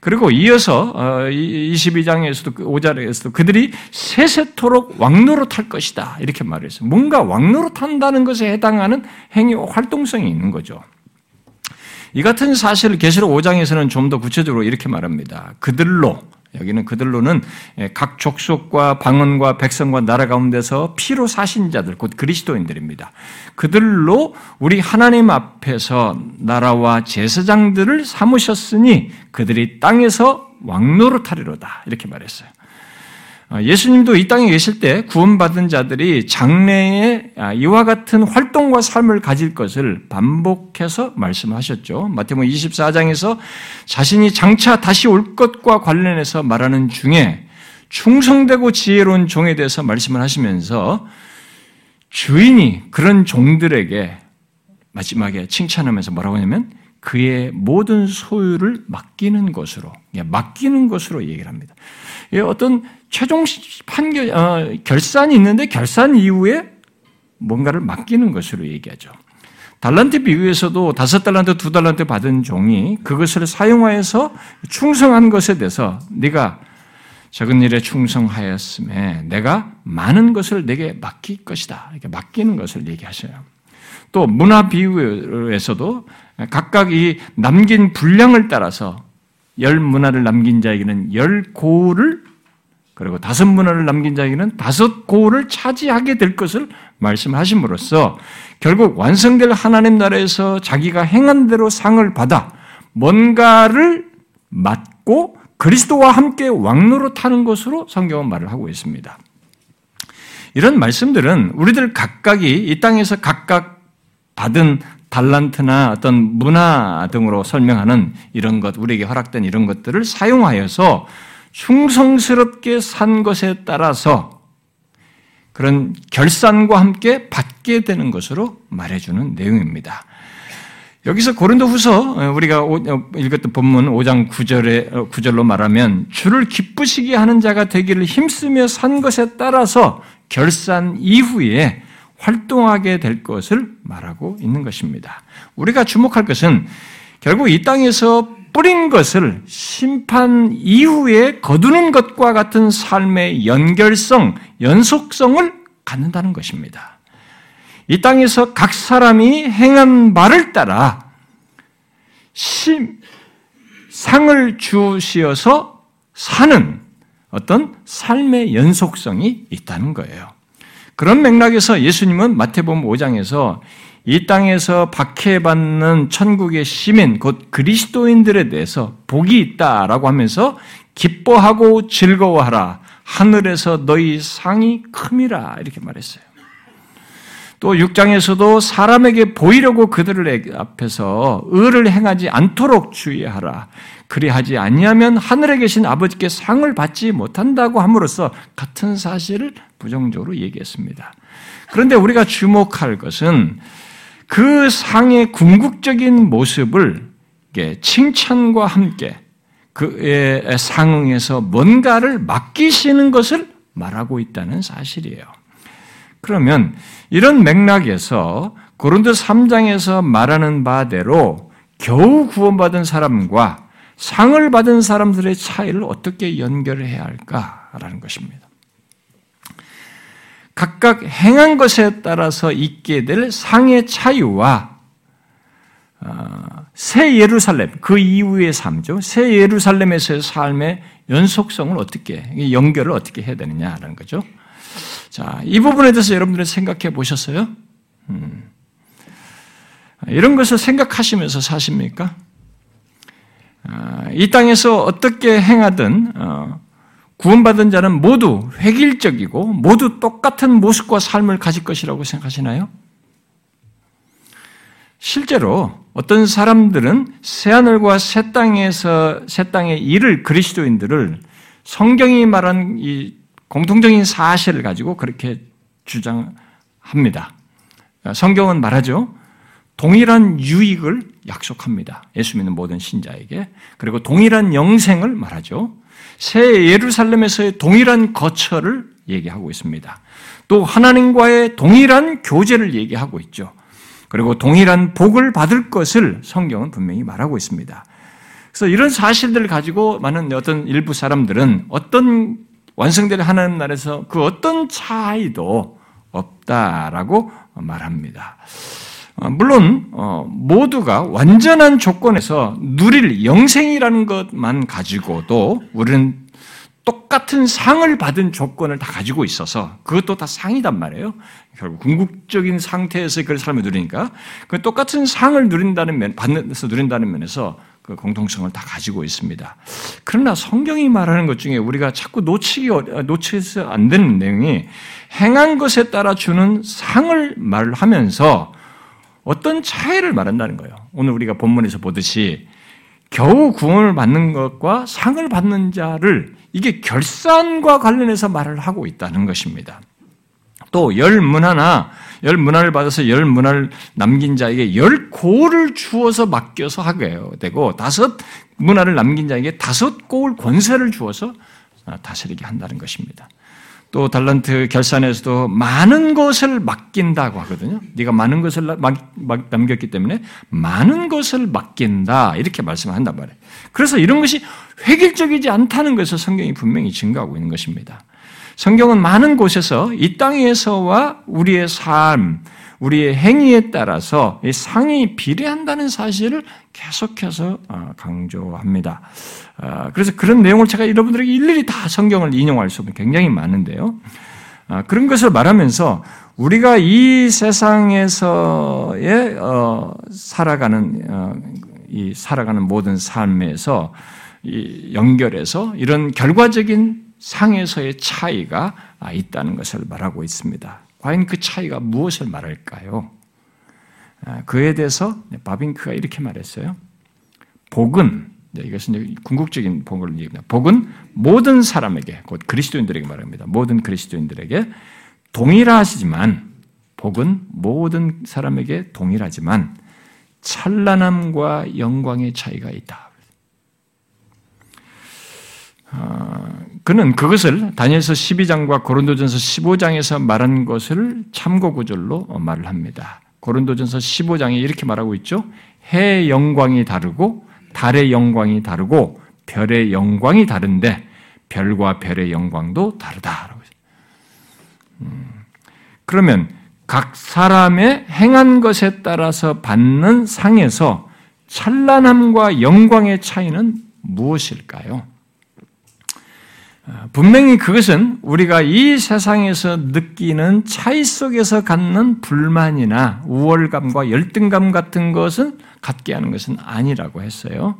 그리고 이어서 22장에서도 5절에서도 그들이 세세토록 왕노릇할 것이다 이렇게 말했어요. 뭔가 왕노릇한다는 것에 해당하는 행위와 활동성이 있는 거죠. 이 같은 사실을 계시록 5장에서는 좀 더 구체적으로 이렇게 말합니다. 그들로 여기는 그들로는 예, 각 족속과 방언과 백성과 나라 가운데서 피로 사신 자들, 곧 그리스도인들입니다. 그들로 우리 하나님 앞에서 나라와 제사장들을 삼으셨으니 그들이 땅에서 왕노릇하리로다. 이렇게 말했어요. 어, 예수님도 이 땅에 계실 때 구원받은 자들이 장래에 아, 이와 같은 활동과 삶을 가질 것을 반복해서 말씀하셨죠. 마태복음 24장에서 자신이 장차 다시 올 것과 관련해서 말하는 중에 충성되고 지혜로운 종에 대해서 말씀을 하시면서 주인이 그런 종들에게 마지막에 칭찬하면서 뭐라고 하냐면 그의 모든 소유를 맡기는 것으로, 예, 맡기는 것으로 얘기를 합니다. 어떤 최종 판결, 어, 결산이 있는데 결산 이후에 뭔가를 맡기는 것으로 얘기하죠. 달란트 비유에서도 다섯 달란트, 두 달란트 받은 종이 그것을 사용하여서 충성한 것에 대해서 네가 적은 일에 충성하였음에 내가 많은 것을 내게 맡길 것이다. 이렇게 맡기는 것을 얘기하셔요. 또 문화 비유에서도 각각 이 남긴 분량을 따라서 열 문화를 남긴 자에게는 열 고를 그리고 다섯 문화를 남긴 자에게는 다섯 고를 차지하게 될 것을 말씀하심으로써 결국 완성될 하나님 나라에서 자기가 행한 대로 상을 받아 뭔가를 맡고 그리스도와 함께 왕로로 타는 것으로 성경은 말을 하고 있습니다. 이런 말씀들은 우리들 각각이 이 땅에서 각각 받은 달란트나 어떤 문화 등으로 설명하는 이런 것, 우리에게 허락된 이런 것들을 사용하여서 충성스럽게 산 것에 따라서 그런 결산과 함께 받게 되는 것으로 말해주는 내용입니다. 여기서 고린도 후서, 우리가 읽었던 본문 5장 9절에, 9절로 말하면, 주를 기쁘시게 하는 자가 되기를 힘쓰며 산 것에 따라서 결산 이후에 활동하게 될 것을 말하고 있는 것입니다. 우리가 주목할 것은 결국 이 땅에서 뿌린 것을 심판 이후에 거두는 것과 같은 삶의 연결성, 연속성을 갖는다는 것입니다. 이 땅에서 각 사람이 행한 말을 따라 심, 상을 주시어서 사는 어떤 삶의 연속성이 있다는 거예요. 그런 맥락에서 예수님은 마태복음 5장에서 이 땅에서 박해받는 천국의 시민, 곧 그리스도인들에 대해서 복이 있다라고 하면서 기뻐하고 즐거워하라. 하늘에서 너희 상이 큼이라. 이렇게 말했어요. 또 6장에서도 사람에게 보이려고 그들을 앞에서 의를 행하지 않도록 주의하라. 그리하지 아니하면 하늘에 계신 아버지께 상을 받지 못한다고 함으로써 같은 사실을 부정적으로 얘기했습니다. 그런데 우리가 주목할 것은 그 상의 궁극적인 모습을 칭찬과 함께 그에 상응해서 뭔가를 맡기시는 것을 말하고 있다는 사실이에요. 그러면 이런 맥락에서 고린도 3장에서 말하는 바대로 겨우 구원받은 사람과 상을 받은 사람들의 차이를 어떻게 연결해야 할까라는 것입니다. 각각 행한 것에 따라서 있게 될 상의 차이와 어, 새 예루살렘 그 이후의 삶죠. 새 예루살렘에서의 삶의 연속성을 어떻게 연결을 어떻게 해야 되느냐라는 거죠. 자, 이 부분에 대해서 여러분들이 생각해 보셨어요? 음. 이런 것을 생각하시면서 사십니까? 아, 이 땅에서 어떻게 행하든 어, 구원받은 자는 모두 획일적이고 모두 똑같은 모습과 삶을 가질 것이라고 생각하시나요? 실제로 어떤 사람들은 새하늘과 새 땅에서 새 땅의 일을 그리스도인들을 성경이 말한 이 공통적인 사실을 가지고 그렇게 주장합니다. 성경은 말하죠. 동일한 유익을 약속합니다. 예수 믿는 모든 신자에게. 그리고 동일한 영생을 말하죠. 새 예루살렘에서의 동일한 거처를 얘기하고 있습니다. 또 하나님과의 동일한 교제를 얘기하고 있죠. 그리고 동일한 복을 받을 것을 성경은 분명히 말하고 있습니다. 그래서 이런 사실들을 가지고 많은 어떤 일부 사람들은 어떤 완성될 하나님 나라에서 그 어떤 차이도 없다라고 말합니다. 어, 물론 어, 모두가 완전한 조건에서 누릴 영생이라는 것만 가지고도 우리는 똑같은 상을 받은 조건을 다 가지고 있어서 그것도 다 상이단 말이에요. 결국 궁극적인 상태에서 그걸 삶을 누리니까 그 똑같은 상을 누린다는 면, 받는서 누린다는 면에서 그 공통성을 다 가지고 있습니다. 그러나 성경이 말하는 것 중에 우리가 자꾸 놓치기 놓치서 안 되는 내용이 행한 것에 따라 주는 상을 말하면서 어떤 차이를 말한다는 거예요. 오늘 우리가 본문에서 보듯이 겨우 구원을 받는 것과 상을 받는 자를 이게 결산과 관련해서 말을 하고 있다는 것입니다. 또 열 문화나 열 문화를 받아서 열 문화를 남긴 자에게 열 고를 주어서 맡겨서 하게 되고 다섯 문화를 남긴 자에게 다섯 고을 권세를 주어서 다스리게 한다는 것입니다. 또 달란트 결산에서도 많은 것을 맡긴다고 하거든요. 네가 많은 것을 남겼기 때문에 많은 것을 맡긴다 이렇게 말씀한단 말이에요. 그래서 이런 것이 획일적이지 않다는 것을 성경이 분명히 증거하고 있는 것입니다. 성경은 많은 곳에서 이 땅에서와 우리의 삶, 우리의 행위에 따라서 상이 비례한다는 사실을 계속해서 어, 강조합니다. 어, 그래서 그런 내용을 제가 여러분들에게 일일이 다 성경을 인용할 수 없는 굉장히 많은데요. 어, 그런 것을 말하면서 우리가 이 세상에서의 살아가는 이 살아가는 모든 삶에서 연결해서 이런 결과적인 상에서의 차이가 있다는 것을 말하고 있습니다. 과연 그 차이가 무엇을 말할까요? 아, 그에 대해서 바빙크가 이렇게 말했어요. 복은 이것은 궁극적인 복을 얘기합니다. 복은 모든 사람에게 곧 그리스도인들에게 말합니다. 모든 그리스도인들에게 동일하시지만 복은 모든 사람에게 동일하지만 찬란함과 영광의 차이가 있다. 아, 그는 그것을 다니엘서 12장과 고린도전서 15장에서 말한 것을 참고 구절로 말을 합니다. 고린도전서 15장에 이렇게 말하고 있죠. 해의 영광이 다르고 달의 영광이 다르고 별의 영광이 다른데 별과 별의 영광도 다르다. 음, 그러면 각 사람의 행한 것에 따라서 받는 상에서 찬란함과 영광의 차이는 무엇일까요? 분명히 그것은 우리가 이 세상에서 느끼는 차이 속에서 갖는 불만이나 우월감과 열등감 같은 것은 갖게 하는 것은 아니라고 했어요.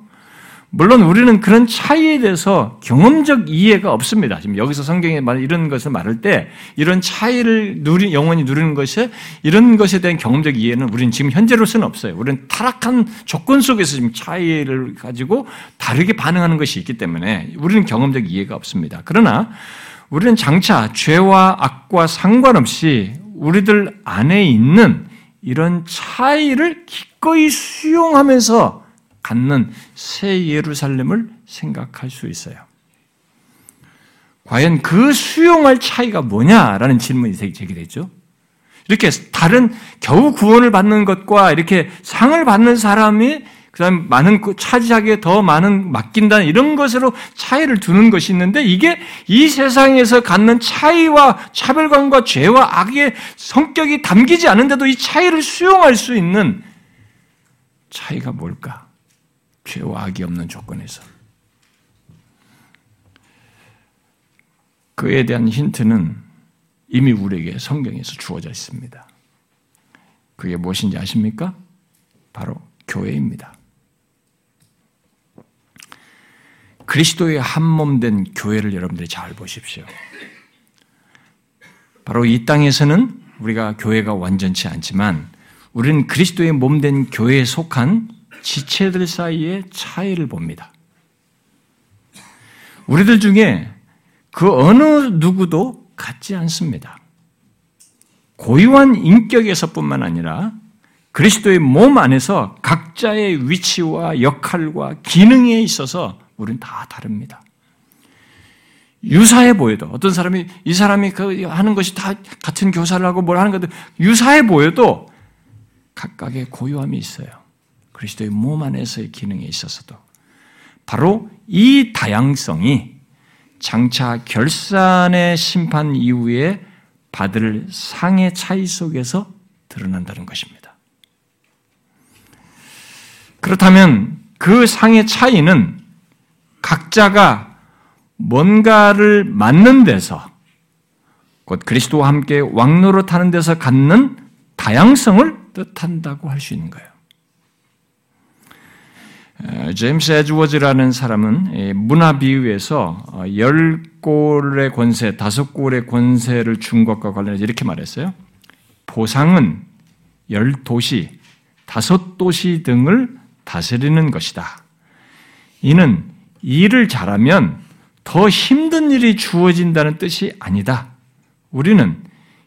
물론 우리는 그런 차이에 대해서 경험적 이해가 없습니다. 지금 여기서 성경에 말 이런 것을 말할 때 이런 차이를 누리 영원히 누리는 것에 이런 것에 대한 경험적 이해는 우리는 지금 현재로서는 없어요. 우리는 타락한 조건 속에서 지금 차이를 가지고 다르게 반응하는 것이 있기 때문에 우리는 경험적 이해가 없습니다. 그러나 우리는 장차 죄와 악과 상관없이 우리들 안에 있는 이런 차이를 기꺼이 수용하면서 갖는 새 예루살렘을 생각할 수 있어요. 과연 그 수용할 차이가 뭐냐라는 질문이 제기되죠. 이렇게 다른 겨우 구원을 받는 것과 이렇게 상을 받는 사람이 그다음 많은 차지하기에 더 많은 맡긴다는 이런 것으로 차이를 두는 것이 있는데 이게 이 세상에서 갖는 차이와 차별감과 죄와 악의 성격이 담기지 않은데도 이 차이를 수용할 수 있는 차이가 뭘까? 죄와 악이 없는 조건에서 그에 대한 힌트는 이미 우리에게 성경에서 주어져 있습니다. 그게 무엇인지 아십니까? 바로 교회입니다. 그리스도의 한 몸 된 교회를 여러분들이 잘 보십시오. 바로 이 땅에서는 우리가 교회가 완전치 않지만 우리는 그리스도의 몸 된 교회에 속한 지체들 사이의 차이를 봅니다. 우리들 중에 그 어느 누구도 같지 않습니다. 고유한 인격에서뿐만 아니라 그리스도의 몸 안에서 각자의 위치와 역할과 기능에 있어서 우리는 다 다릅니다. 유사해 보여도 어떤 사람이 이 사람이 그 하는 것이 다 같은 교사를 하고 뭘 하는 것도 유사해 보여도 각각의 고유함이 있어요. 그리스도의 몸 안에서의 기능에 있어서도 바로 이 다양성이 장차 결산의 심판 이후에 받을 상의 차이 속에서 드러난다는 것입니다. 그렇다면 그 상의 차이는 각자가 뭔가를 맡는 데서 곧 그리스도와 함께 왕노로 타는 데서 갖는 다양성을 뜻한다고 할 수 있는 거예요. 제임스 에즈워즈라는 사람은 문화 비유에서 어, 열 골의 권세, 다섯 골의 권세를 준 것과 관련해서 이렇게 말했어요. 보상은 열 도시, 다섯 도시 등을 다스리는 것이다. 이는 일을 잘하면 더 힘든 일이 주어진다는 뜻이 아니다. 우리는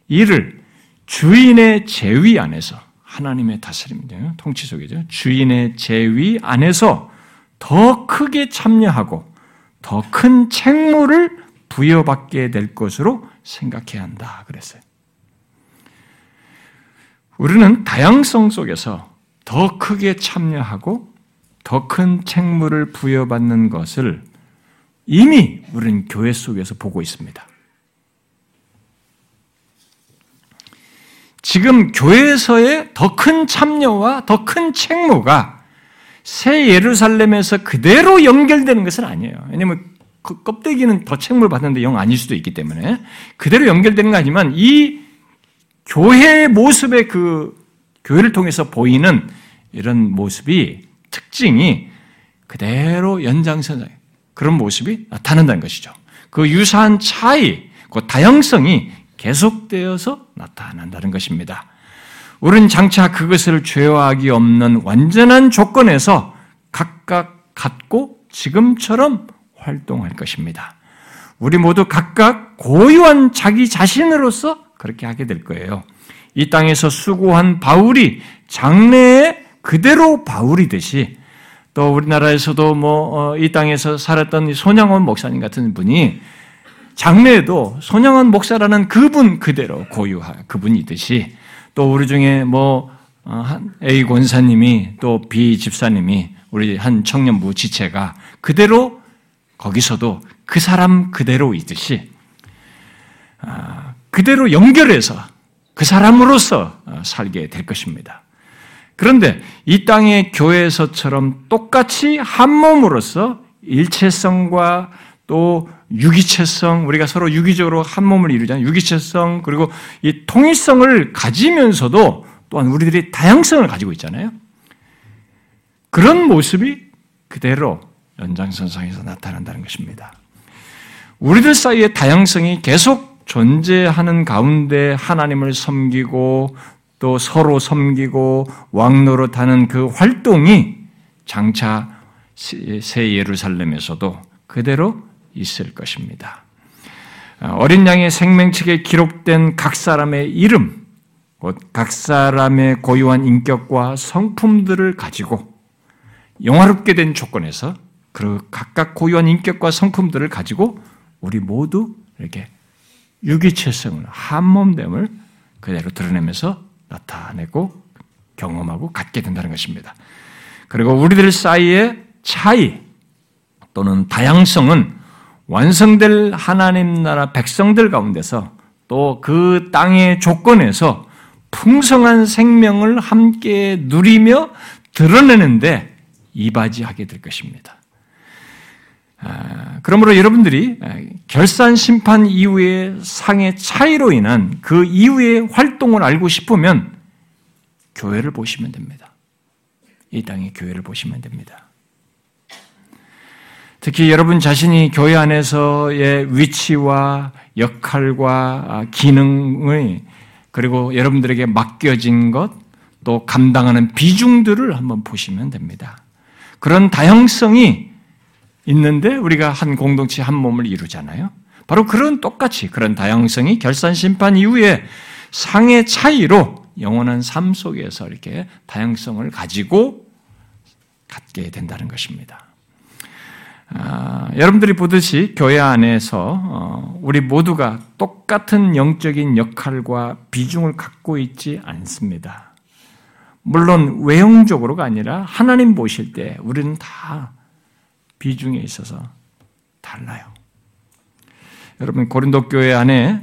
일을 주인의 제위 안에서 하나님의 다스림이죠. 통치 속이죠. 주인의 제위 안에서 더 크게 참여하고 더 큰 책무를 부여받게 될 것으로 생각해야 한다. 그랬어요. 우리는 다양성 속에서 더 크게 참여하고 더 큰 책무를 부여받는 것을 이미 우리는 교회 속에서 보고 있습니다. 지금 교회에서의 더 큰 참여와 더 큰 책무가 새 예루살렘에서 그대로 연결되는 것은 아니에요. 왜냐하면 그 껍데기는 더 책무를 받는데 영 아닐 수도 있기 때문에 그대로 연결되는 거 아니지만 이 교회의 모습의 그 교회를 통해서 보이는 이런 모습이 특징이 그대로 연장선 그런 모습이 나타난다는 것이죠. 그 유사한 차이, 그 다양성이 계속되어서 나타난다는 것입니다. 우리는 장차 그것을 죄화하기 없는 완전한 조건에서 각각 갖고 지금처럼 활동할 것입니다. 우리 모두 각각 고유한 자기 자신으로서 그렇게 하게 될 거예요. 이 땅에서 수고한 바울이 장래에 그대로 바울이듯이 또 우리나라에서도 뭐이 어, 땅에서 살았던 손양원 목사님 같은 분이 장래에도 손양원 목사라는 그분 그대로 고유한 그분이듯이 또 우리 중에 뭐 어, A 권사님이 또 B 집사님이 우리 한 청년부 지체가 그대로 거기서도 그 사람 그대로 있듯이 아, 그대로 연결해서 그 사람으로서 어, 살게 될 것입니다. 그런데 이 땅의 교회에서처럼 똑같이 한 몸으로서 일체성과 또 유기체성, 우리가 서로 유기적으로 한 몸을 이루잖아요. 유기체성, 그리고 이 통일성을 가지면서도 또한 우리들이 다양성을 가지고 있잖아요. 그런 모습이 그대로 연장선상에서 나타난다는 것입니다. 우리들 사이의 다양성이 계속 존재하는 가운데 하나님을 섬기고 또 서로 섬기고 왕노릇하는 그 활동이 장차 새 예루살렘에서도 그대로 있을 것입니다. 어린 양의 생명책에 기록된 각 사람의 이름, 곧각 사람의 고유한 인격과 성품들을 가지고 영화롭게 된 조건에서 그 각각 고유한 인격과 성품들을 가지고 우리 모두 이렇게 유기체성을 한몸됨을 그대로 드러내면서 나타내고 경험하고 갖게 된다는 것입니다. 그리고 우리들 사이의 차이 또는 다양성은 완성될 하나님 나라 백성들 가운데서 또 그 땅의 조건에서 풍성한 생명을 함께 누리며 드러내는데 이바지하게 될 것입니다. 아, 그러므로 여러분들이 결산 심판 이후의 상의 차이로 인한 그 이후의 활동을 알고 싶으면 교회를 보시면 됩니다. 이 땅의 교회를 보시면 됩니다. 특히 여러분 자신이 교회 안에서의 위치와 역할과 아, 기능을 그리고 여러분들에게 맡겨진 것, 또 감당하는 비중들을 한번 보시면 됩니다. 그런 다양성이 있는데 우리가 한 공동체 한 몸을 이루잖아요. 바로 그런 똑같이 그런 다양성이 결산 심판 이후에 상의 차이로 영원한 삶 속에서 이렇게 다양성을 가지고 갖게 된다는 것입니다. 아, 여러분들이 보듯이 교회 안에서 어, 우리 모두가 똑같은 영적인 역할과 비중을 갖고 있지 않습니다. 물론 외형적으로가 아니라 하나님 보실 때 우리는 다 비중에 있어서 달라요. 여러분 고린도 교회 안에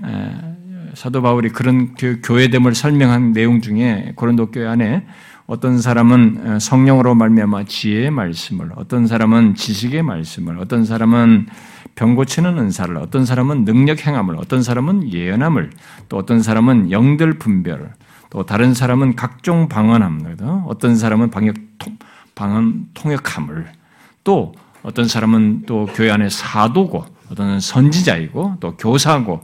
사도 바울이 그런 교회됨을 설명한 내용 중에 고린도 교회 안에 어떤 사람은 어, 성령으로 말미암아 지혜의 말씀을, 어떤 사람은 지식의 말씀을, 어떤 사람은 병 고치는 은사를, 어떤 사람은 능력 행함을, 어떤 사람은 예언함을, 또 어떤 사람은 영들 분별을, 또 다른 사람은 각종 방언함을, 어떤 사람은 방역 방언 통역함을, 또 어떤 사람은 또 교회 안에 사도고, 어떤 선지자이고, 또 교사고,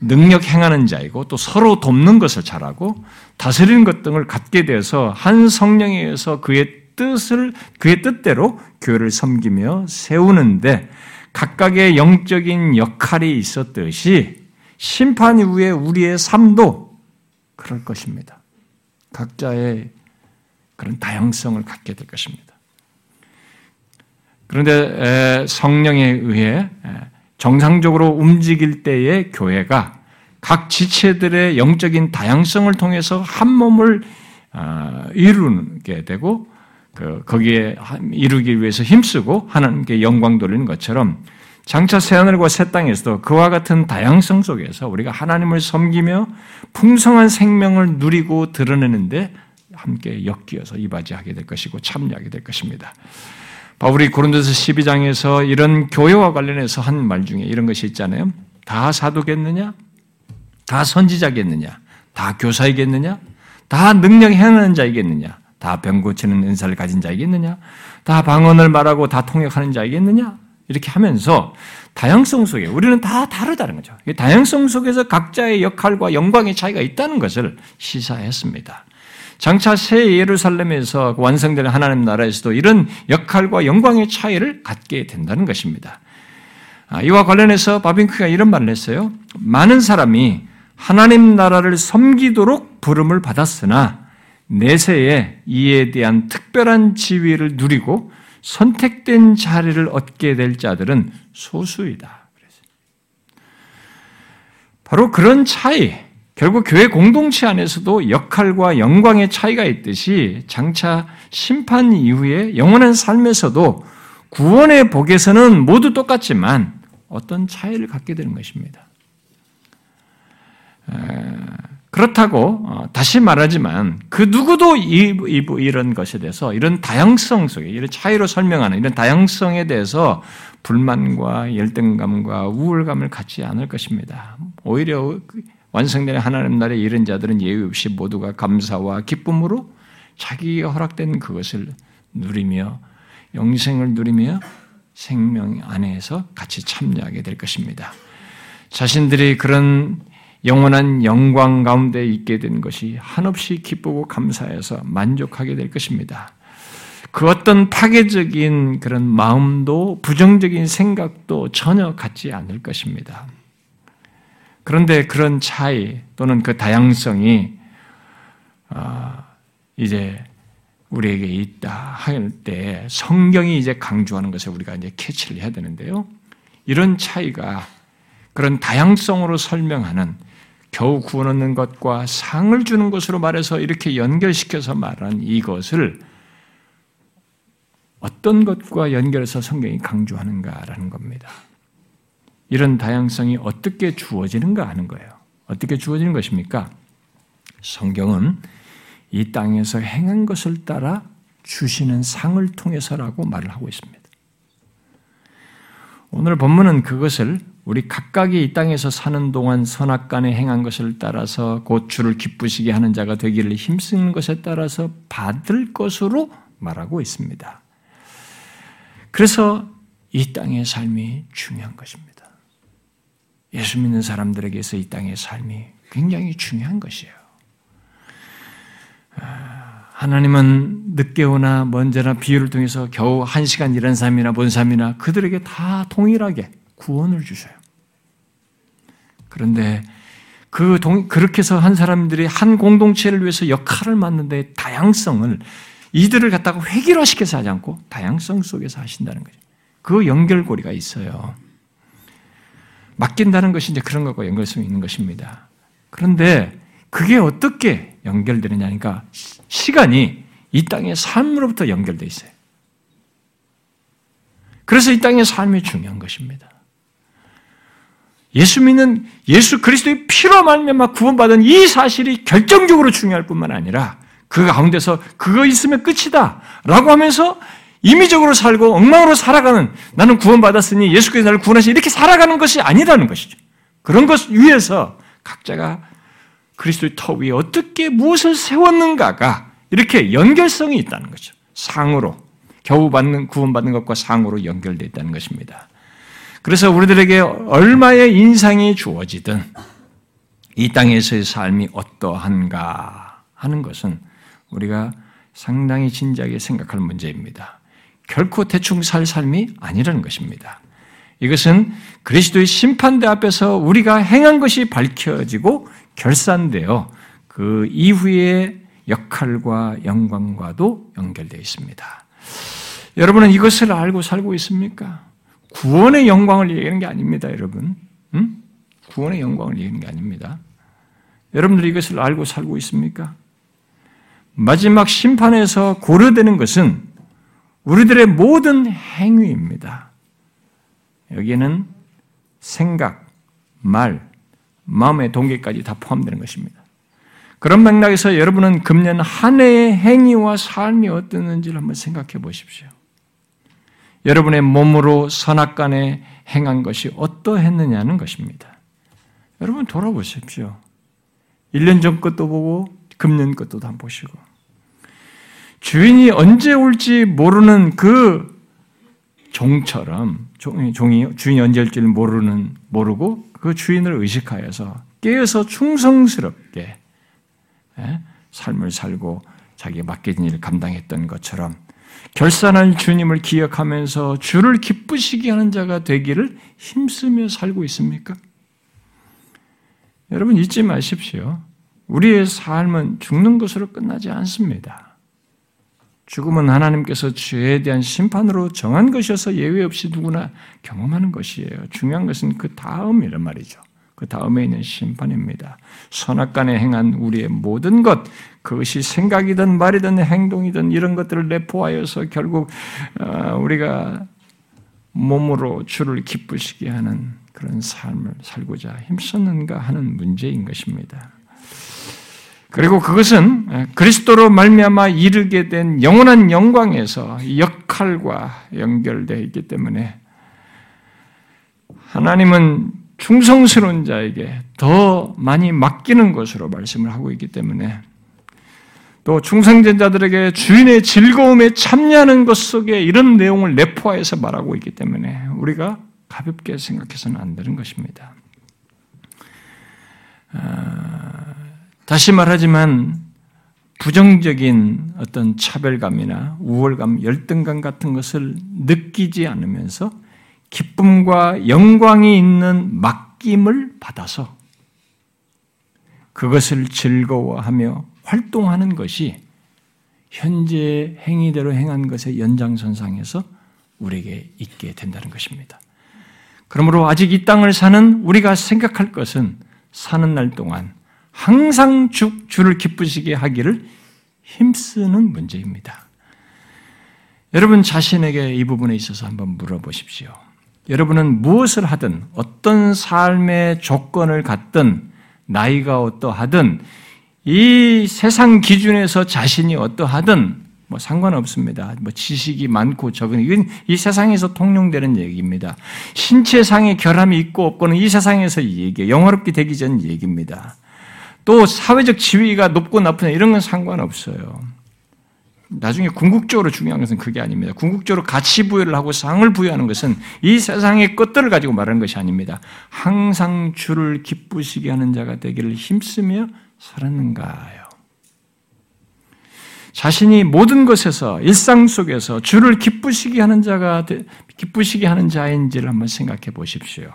능력 행하는 자이고 또 서로 돕는 것을 잘하고 다스리는 것 등을 갖게 되어서 한 성령에 의해서 그의 뜻을 그의 뜻대로 교회를 섬기며 세우는데 각각의 영적인 역할이 있었듯이 심판 이후에 우리의 삶도 그럴 것입니다. 각자의 그런 다양성을 갖게 될 것입니다. 그런데 성령에 의해 정상적으로 움직일 때의 교회가 각 지체들의 영적인 다양성을 통해서 한 몸을 아, 이루게 되고 그 거기에 이루기 위해서 힘쓰고 하나님께 영광 돌리는 것처럼 장차 새하늘과 새 땅에서도 그와 같은 다양성 속에서 우리가 하나님을 섬기며 풍성한 생명을 누리고 드러내는데 함께 엮여서 이바지하게 될 것이고 참여하게 될 것입니다. 바울이 고린도서 12장에서 이런 교회와 관련해서 한 말 중에 이런 것이 있잖아요. 다 사도겠느냐? 다 선지자겠느냐? 다 교사이겠느냐? 다 능력 행하는 자이겠느냐? 다 병 고치는 은사를 가진 자이겠느냐? 다 방언을 말하고 다 통역하는 자이겠느냐? 이렇게 하면서 다양성 속에 우리는 다 다르다는 거죠. 다양성 속에서 각자의 역할과 영광의 차이가 있다는 것을 시사했습니다. 장차 새 예루살렘에서 완성되는 하나님 나라에서도 이런 역할과 영광의 차이를 갖게 된다는 것입니다. 아, 이와 관련해서 바빙크가 이런 말을 했어요. 많은 사람이 하나님 나라를 섬기도록 부름을 받았으나 내세에 이에 대한 특별한 지위를 누리고 선택된 자리를 얻게 될 자들은 소수이다. 바로 그런 차이, 결국 교회 공동체 안에서도 역할과 영광의 차이가 있듯이 장차 심판 이후에 영원한 삶에서도 구원의 복에서는 모두 똑같지만 어떤 차이를 갖게 되는 것입니다. 그렇다고 어, 다시 말하지만 그 누구도 이런 것에 대해서 이런 다양성 속에 이런 차이로 설명하는 이런 다양성에 대해서 불만과 열등감과 우울감을 갖지 않을 것입니다. 오히려 완성되는 하나님 나라의 이런 자들은 예외 없이 모두가 감사와 기쁨으로 자기가 허락된 그것을 누리며 영생을 누리며 생명 안에서 같이 참여하게 될 것입니다. 자신들이 그런 영원한 영광 가운데 있게 된 것이 한없이 기쁘고 감사해서 만족하게 될 것입니다. 그 어떤 파괴적인 그런 마음도 부정적인 생각도 전혀 갖지 않을 것입니다. 그런데 그런 차이 또는 그 다양성이 아, 이제 우리에게 있다 할 때 성경이 이제 강조하는 것을 우리가 이제 캐치를 해야 되는데요. 이런 차이가 그런 다양성으로 설명하는 겨우 구원 얻는 것과 상을 주는 것으로 말해서 이렇게 연결시켜서 말한 이것을 어떤 것과 연결해서 성경이 강조하는가라는 겁니다. 이런 다양성이 어떻게 주어지는가 하는 거예요. 어떻게 주어지는 것입니까? 성경은 이 땅에서 행한 것을 따라 주시는 상을 통해서라고 말을 하고 있습니다. 오늘 본문은 그것을 우리 각각이 이 땅에서 사는 동안 선악간에 행한 것을 따라서 곧 주를 기쁘시게 하는 자가 되기를 힘쓰는 것에 따라서 받을 것으로 말하고 있습니다. 그래서 이 땅의 삶이 중요한 것입니다. 예수 믿는 사람들에게서 이 땅의 삶이 굉장히 중요한 것이에요. 아, 하나님은 늦게 오나 먼저나 비유를 통해서 겨우 한 시간 일한 삶이나 본 삶이나 그들에게 다 동일하게 구원을 주셔요. 그런데 그 동, 그렇게 해서 한 사람들이 한 공동체를 위해서 역할을 맡는데 다양성을 이들을 갖다가 획일화시켜서 하지 않고 다양성 속에서 하신다는 거죠. 그 연결고리가 있어요. 맡긴다는 것이 이제 그런 것과 연결성이 있는 것입니다. 그런데 그게 어떻게 연결되느냐니까 시간이 이 땅의 삶으로부터 연결되어 있어요. 그래서 이 땅의 삶이 중요한 것입니다. 예수 믿는 예수 그리스도의 피로 말미암아 구원받은 이 사실이 결정적으로 중요할 뿐만 아니라 그 가운데서 그거 있으면 끝이다라고 하면서 임의적으로 살고 엉망으로 살아가는 나는 구원받았으니 예수께서 나를 구원하시 이렇게 살아가는 것이 아니라는 것이죠. 그런 것 위에서 각자가 그리스도의 터 위에 어떻게 무엇을 세웠는가가 이렇게 연결성이 있다는 거죠. 상으로 겨우 받는 구원받는 것과 상으로 연결되어 있다는 것입니다. 그래서 우리들에게 얼마의 인상이 주어지든 이 땅에서의 삶이 어떠한가 하는 것은 우리가 상당히 진지하게 생각할 문제입니다. 결코 대충 살 삶이 아니라는 것입니다. 이것은 그리스도의 심판대 앞에서 우리가 행한 것이 밝혀지고 결산되어 그 이후의 역할과 영광과도 연결되어 있습니다. 여러분은 이것을 알고 살고 있습니까? 구원의 영광을 얘기하는 게 아닙니다, 여러분. 응? 구원의 영광을 얘기하는 게 아닙니다. 여러분들이 이것을 알고 살고 있습니까? 마지막 심판에서 고려되는 것은 우리들의 모든 행위입니다. 여기에는 생각, 말, 마음의 동기까지 다 포함되는 것입니다. 그런 맥락에서 여러분은 금년 한 해의 행위와 삶이 어땠는지를 한번 생각해 보십시오. 여러분의 몸으로 선악간에 행한 것이 어떠했느냐는 것입니다. 여러분 돌아보십시오. 1년 전 것도 보고 금년 것도 한번 보시고 주인이 언제 올지 모르는 그 종처럼 종이 주인이 언제 올지 모르는 모르고 그 주인을 의식하여서 깨어서 충성스럽게 예, 삶을 살고 자기가 맡겨진 일을 감당했던 것처럼 결산한 주님을 기억하면서 주를 기쁘시게 하는 자가 되기를 힘쓰며 살고 있습니까? 여러분 잊지 마십시오. 우리의 삶은 죽는 것으로 끝나지 않습니다. 죽음은 하나님께서 죄에 대한 심판으로 정한 것이어서 예외 없이 누구나 경험하는 것이에요. 중요한 것은 그 다음이란 말이죠. 그 다음에 있는 심판입니다. 선악간에 행한 우리의 모든 것, 그것이 생각이든 말이든 행동이든 이런 것들을 내포하여서 결국 어, 우리가 몸으로 주를 기쁘시게 하는 그런 삶을 살고자 힘썼는가 하는 문제인 것입니다. 그리고 그것은 그리스도로 말미암아 이르게 된 영원한 영광에서 역할과 연결되어 있기 때문에 하나님은 충성스러운 자에게 더 많이 맡기는 것으로 말씀을 하고 있기 때문에 또 충성된 자들에게 주인의 즐거움에 참여하는 것 속에 이런 내용을 내포하여서 말하고 있기 때문에 우리가 가볍게 생각해서는 안 되는 것입니다. 아, 다시 말하지만 부정적인 어떤 차별감이나 우월감, 열등감 같은 것을 느끼지 않으면서 기쁨과 영광이 있는 맡김을 받아서 그것을 즐거워하며 활동하는 것이 현재 행위대로 행한 것의 연장선상에서 우리에게 있게 된다는 것입니다. 그러므로 아직 이 땅을 사는 우리가 생각할 것은 사는 날 동안 항상 주, 주를 기쁘시게 하기를 힘쓰는 문제입니다. 여러분 자신에게 이 부분에 있어서 한번 물어보십시오. 여러분은 무엇을 하든 어떤 삶의 조건을 갖든 나이가 어떠하든 이 세상 기준에서 자신이 어떠하든 뭐 상관없습니다. 뭐 지식이 많고 적은 이건 이 세상에서 통용되는 얘기입니다. 신체상의 결함이 있고 없고는 이 세상에서 얘기, 영화롭게 되기 전 얘기입니다. 또 사회적 지위가 높고 나쁘냐 이런 건 상관없어요. 나중에 궁극적으로 중요한 것은 그게 아닙니다. 궁극적으로 가치 부여를 하고 상을 부여하는 것은 이 세상의 것들을 가지고 말하는 것이 아닙니다. 항상 주를 기쁘시게 하는 자가 되기를 힘쓰며 살았는가요? 자신이 모든 것에서 일상 속에서 주를 기쁘시게 하는 자가 기쁘시게 하는 자인지를 한번 생각해 보십시오.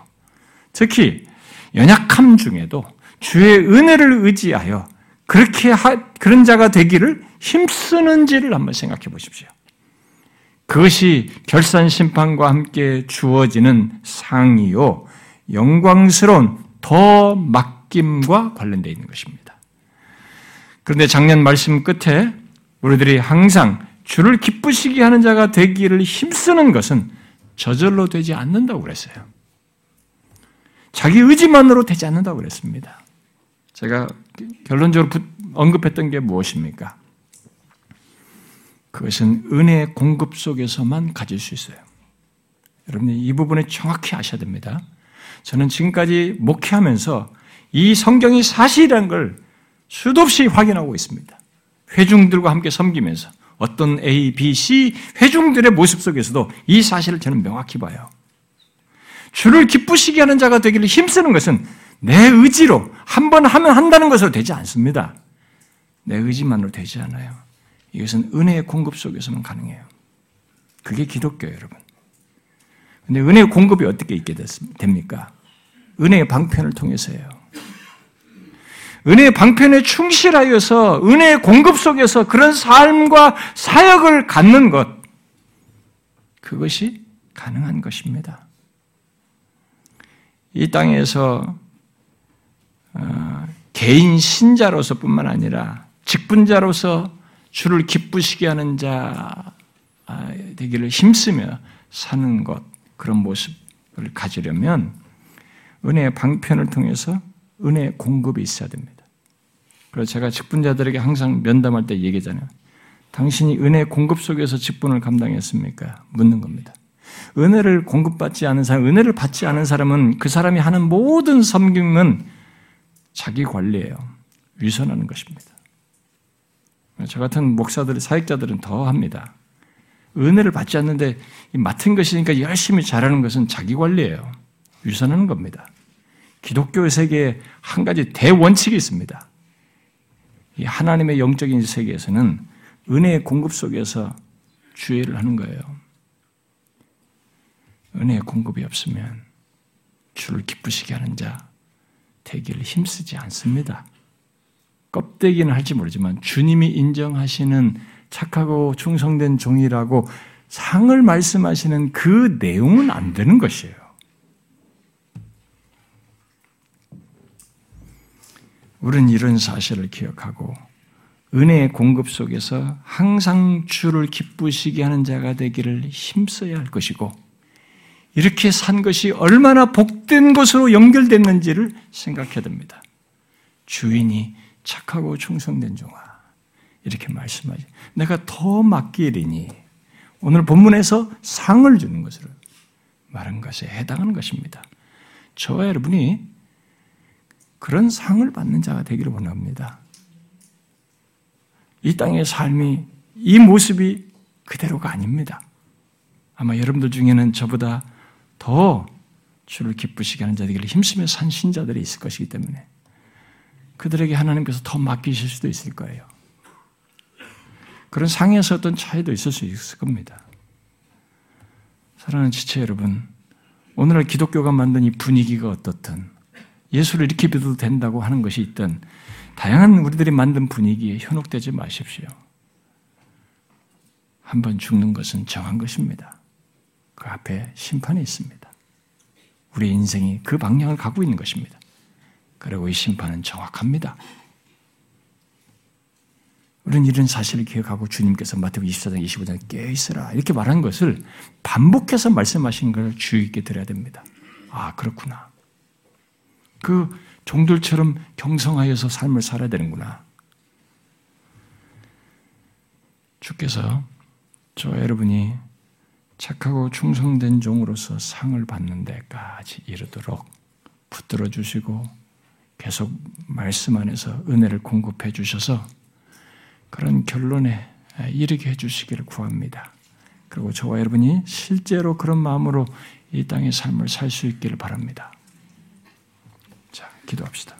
특히 연약함 중에도 주의 은혜를 의지하여 그렇게 하, 그런 자가 되기를 힘쓰는지를 한번 생각해 보십시오. 그것이 결산 심판과 함께 주어지는 상이요 영광스러운 더 맡김과 관련되어 있는 것입니다. 그런데 작년 말씀 끝에 우리들이 항상 주를 기쁘시게 하는 자가 되기를 힘쓰는 것은 저절로 되지 않는다고 그랬어요. 자기 의지만으로 되지 않는다고 그랬습니다. 제가 결론적으로 언급했던 게 무엇입니까? 그것은 은혜의 공급 속에서만 가질 수 있어요. 여러분 이 부분을 정확히 아셔야 됩니다. 저는 지금까지 목회하면서 이 성경이 사실이라는 걸 수도 없이 확인하고 있습니다. 회중들과 함께 섬기면서 어떤 A, B, C 회중들의 모습 속에서도 이 사실을 저는 명확히 봐요. 주를 기쁘시게 하는 자가 되기를 힘쓰는 것은 내 의지로 한 번 하면 한다는 것으로 되지 않습니다. 내 의지만으로 되지 않아요. 이것은 은혜의 공급 속에서만 가능해요. 그게 기독교예요, 여러분. 근데 은혜의 공급이 어떻게 있게 됩니까? 은혜의 방편을 통해서예요. 은혜의 방편에 충실하여서 은혜의 공급 속에서 그런 삶과 사역을 갖는 것, 그것이 가능한 것입니다. 이 땅에서 어, 개인 신자로서뿐만 아니라 직분자로서 주를 기쁘시게 하는 자 아, 되기를 힘쓰며 사는 것 그런 모습을 가지려면 은혜의 방편을 통해서 은혜의 공급이 있어야 됩니다. 그래서 제가 직분자들에게 항상 면담할 때 얘기하잖아요. 당신이 은혜 공급 속에서 직분을 감당했습니까? 묻는 겁니다. 은혜를 공급받지 않은 사람, 은혜를 받지 않은 사람은 그 사람이 하는 모든 섬김은 자기 관리예요. 위선하는 것입니다. 저 같은 목사들, 사역자들은 더 합니다. 은혜를 받지 않는데 맡은 것이니까 열심히 잘하는 것은 자기 관리예요. 위선하는 겁니다. 기독교 세계에 한 가지 대원칙이 있습니다. 이 하나님의 영적인 세계에서는 은혜의 공급 속에서 주의를 하는 거예요. 은혜의 공급이 없으면 주를 기쁘시게 하는 자 되기를 힘쓰지 않습니다. 껍데기는 할지 모르지만 주님이 인정하시는 착하고 충성된 종이라고 상을 말씀하시는 그 내용은 안 되는 것이에요. 우리는 이런 사실을 기억하고 은혜의 공급 속에서 항상 주를 기쁘시게 하는 자가 되기를 힘써야 할 것이고 이렇게 산 것이 얼마나 복된 것으로 연결됐는지를 생각해야 됩니다. 주인이 착하고 충성된 종아 이렇게 말씀하지. 내가 더 맡기리니 오늘 본문에서 상을 주는 것을 말한 것에 해당하는 것입니다. 저와 여러분이 그런 상을 받는 자가 되기를 원합니다. 이 땅의 삶이 이 모습이 그대로가 아닙니다. 아마 여러분들 중에는 저보다 더 주를 기쁘시게 하는 자들에게 힘쓰며 산 신자들이 있을 것이기 때문에 그들에게 하나님께서 더 맡기실 수도 있을 거예요. 그런 상에서 어떤 차이도 있을 수 있을 겁니다. 사랑하는 지체 여러분, 오늘날 기독교가 만든 이 분위기가 어떻든 예수를 이렇게 믿어도 된다고 하는 것이 있든 다양한 우리들이 만든 분위기에 현혹되지 마십시오. 한번 죽는 것은 정한 것입니다. 그 앞에 심판이 있습니다. 우리 인생이 그 방향을 가고 있는 것입니다. 그리고 이 심판은 정확합니다. 우리는 이런 사실을 기억하고 주님께서 마태복음 24장 25장에 깨있으라 이렇게 말한 것을 반복해서 말씀하신 걸 주의 있게 들어야 됩니다. 아 그렇구나. 그 종들처럼 경성하여서 삶을 살아야 되는구나. 주께서 저 여러분이 착하고 충성된 종으로서 상을 받는 데까지 이르도록 붙들어 주시고 계속 말씀 안에서 은혜를 공급해 주셔서 그런 결론에 이르게 해 주시기를 구합니다. 그리고 저와 여러분이 실제로 그런 마음으로 이 땅의 삶을 살 수 있기를 바랍니다. 자, 기도합시다.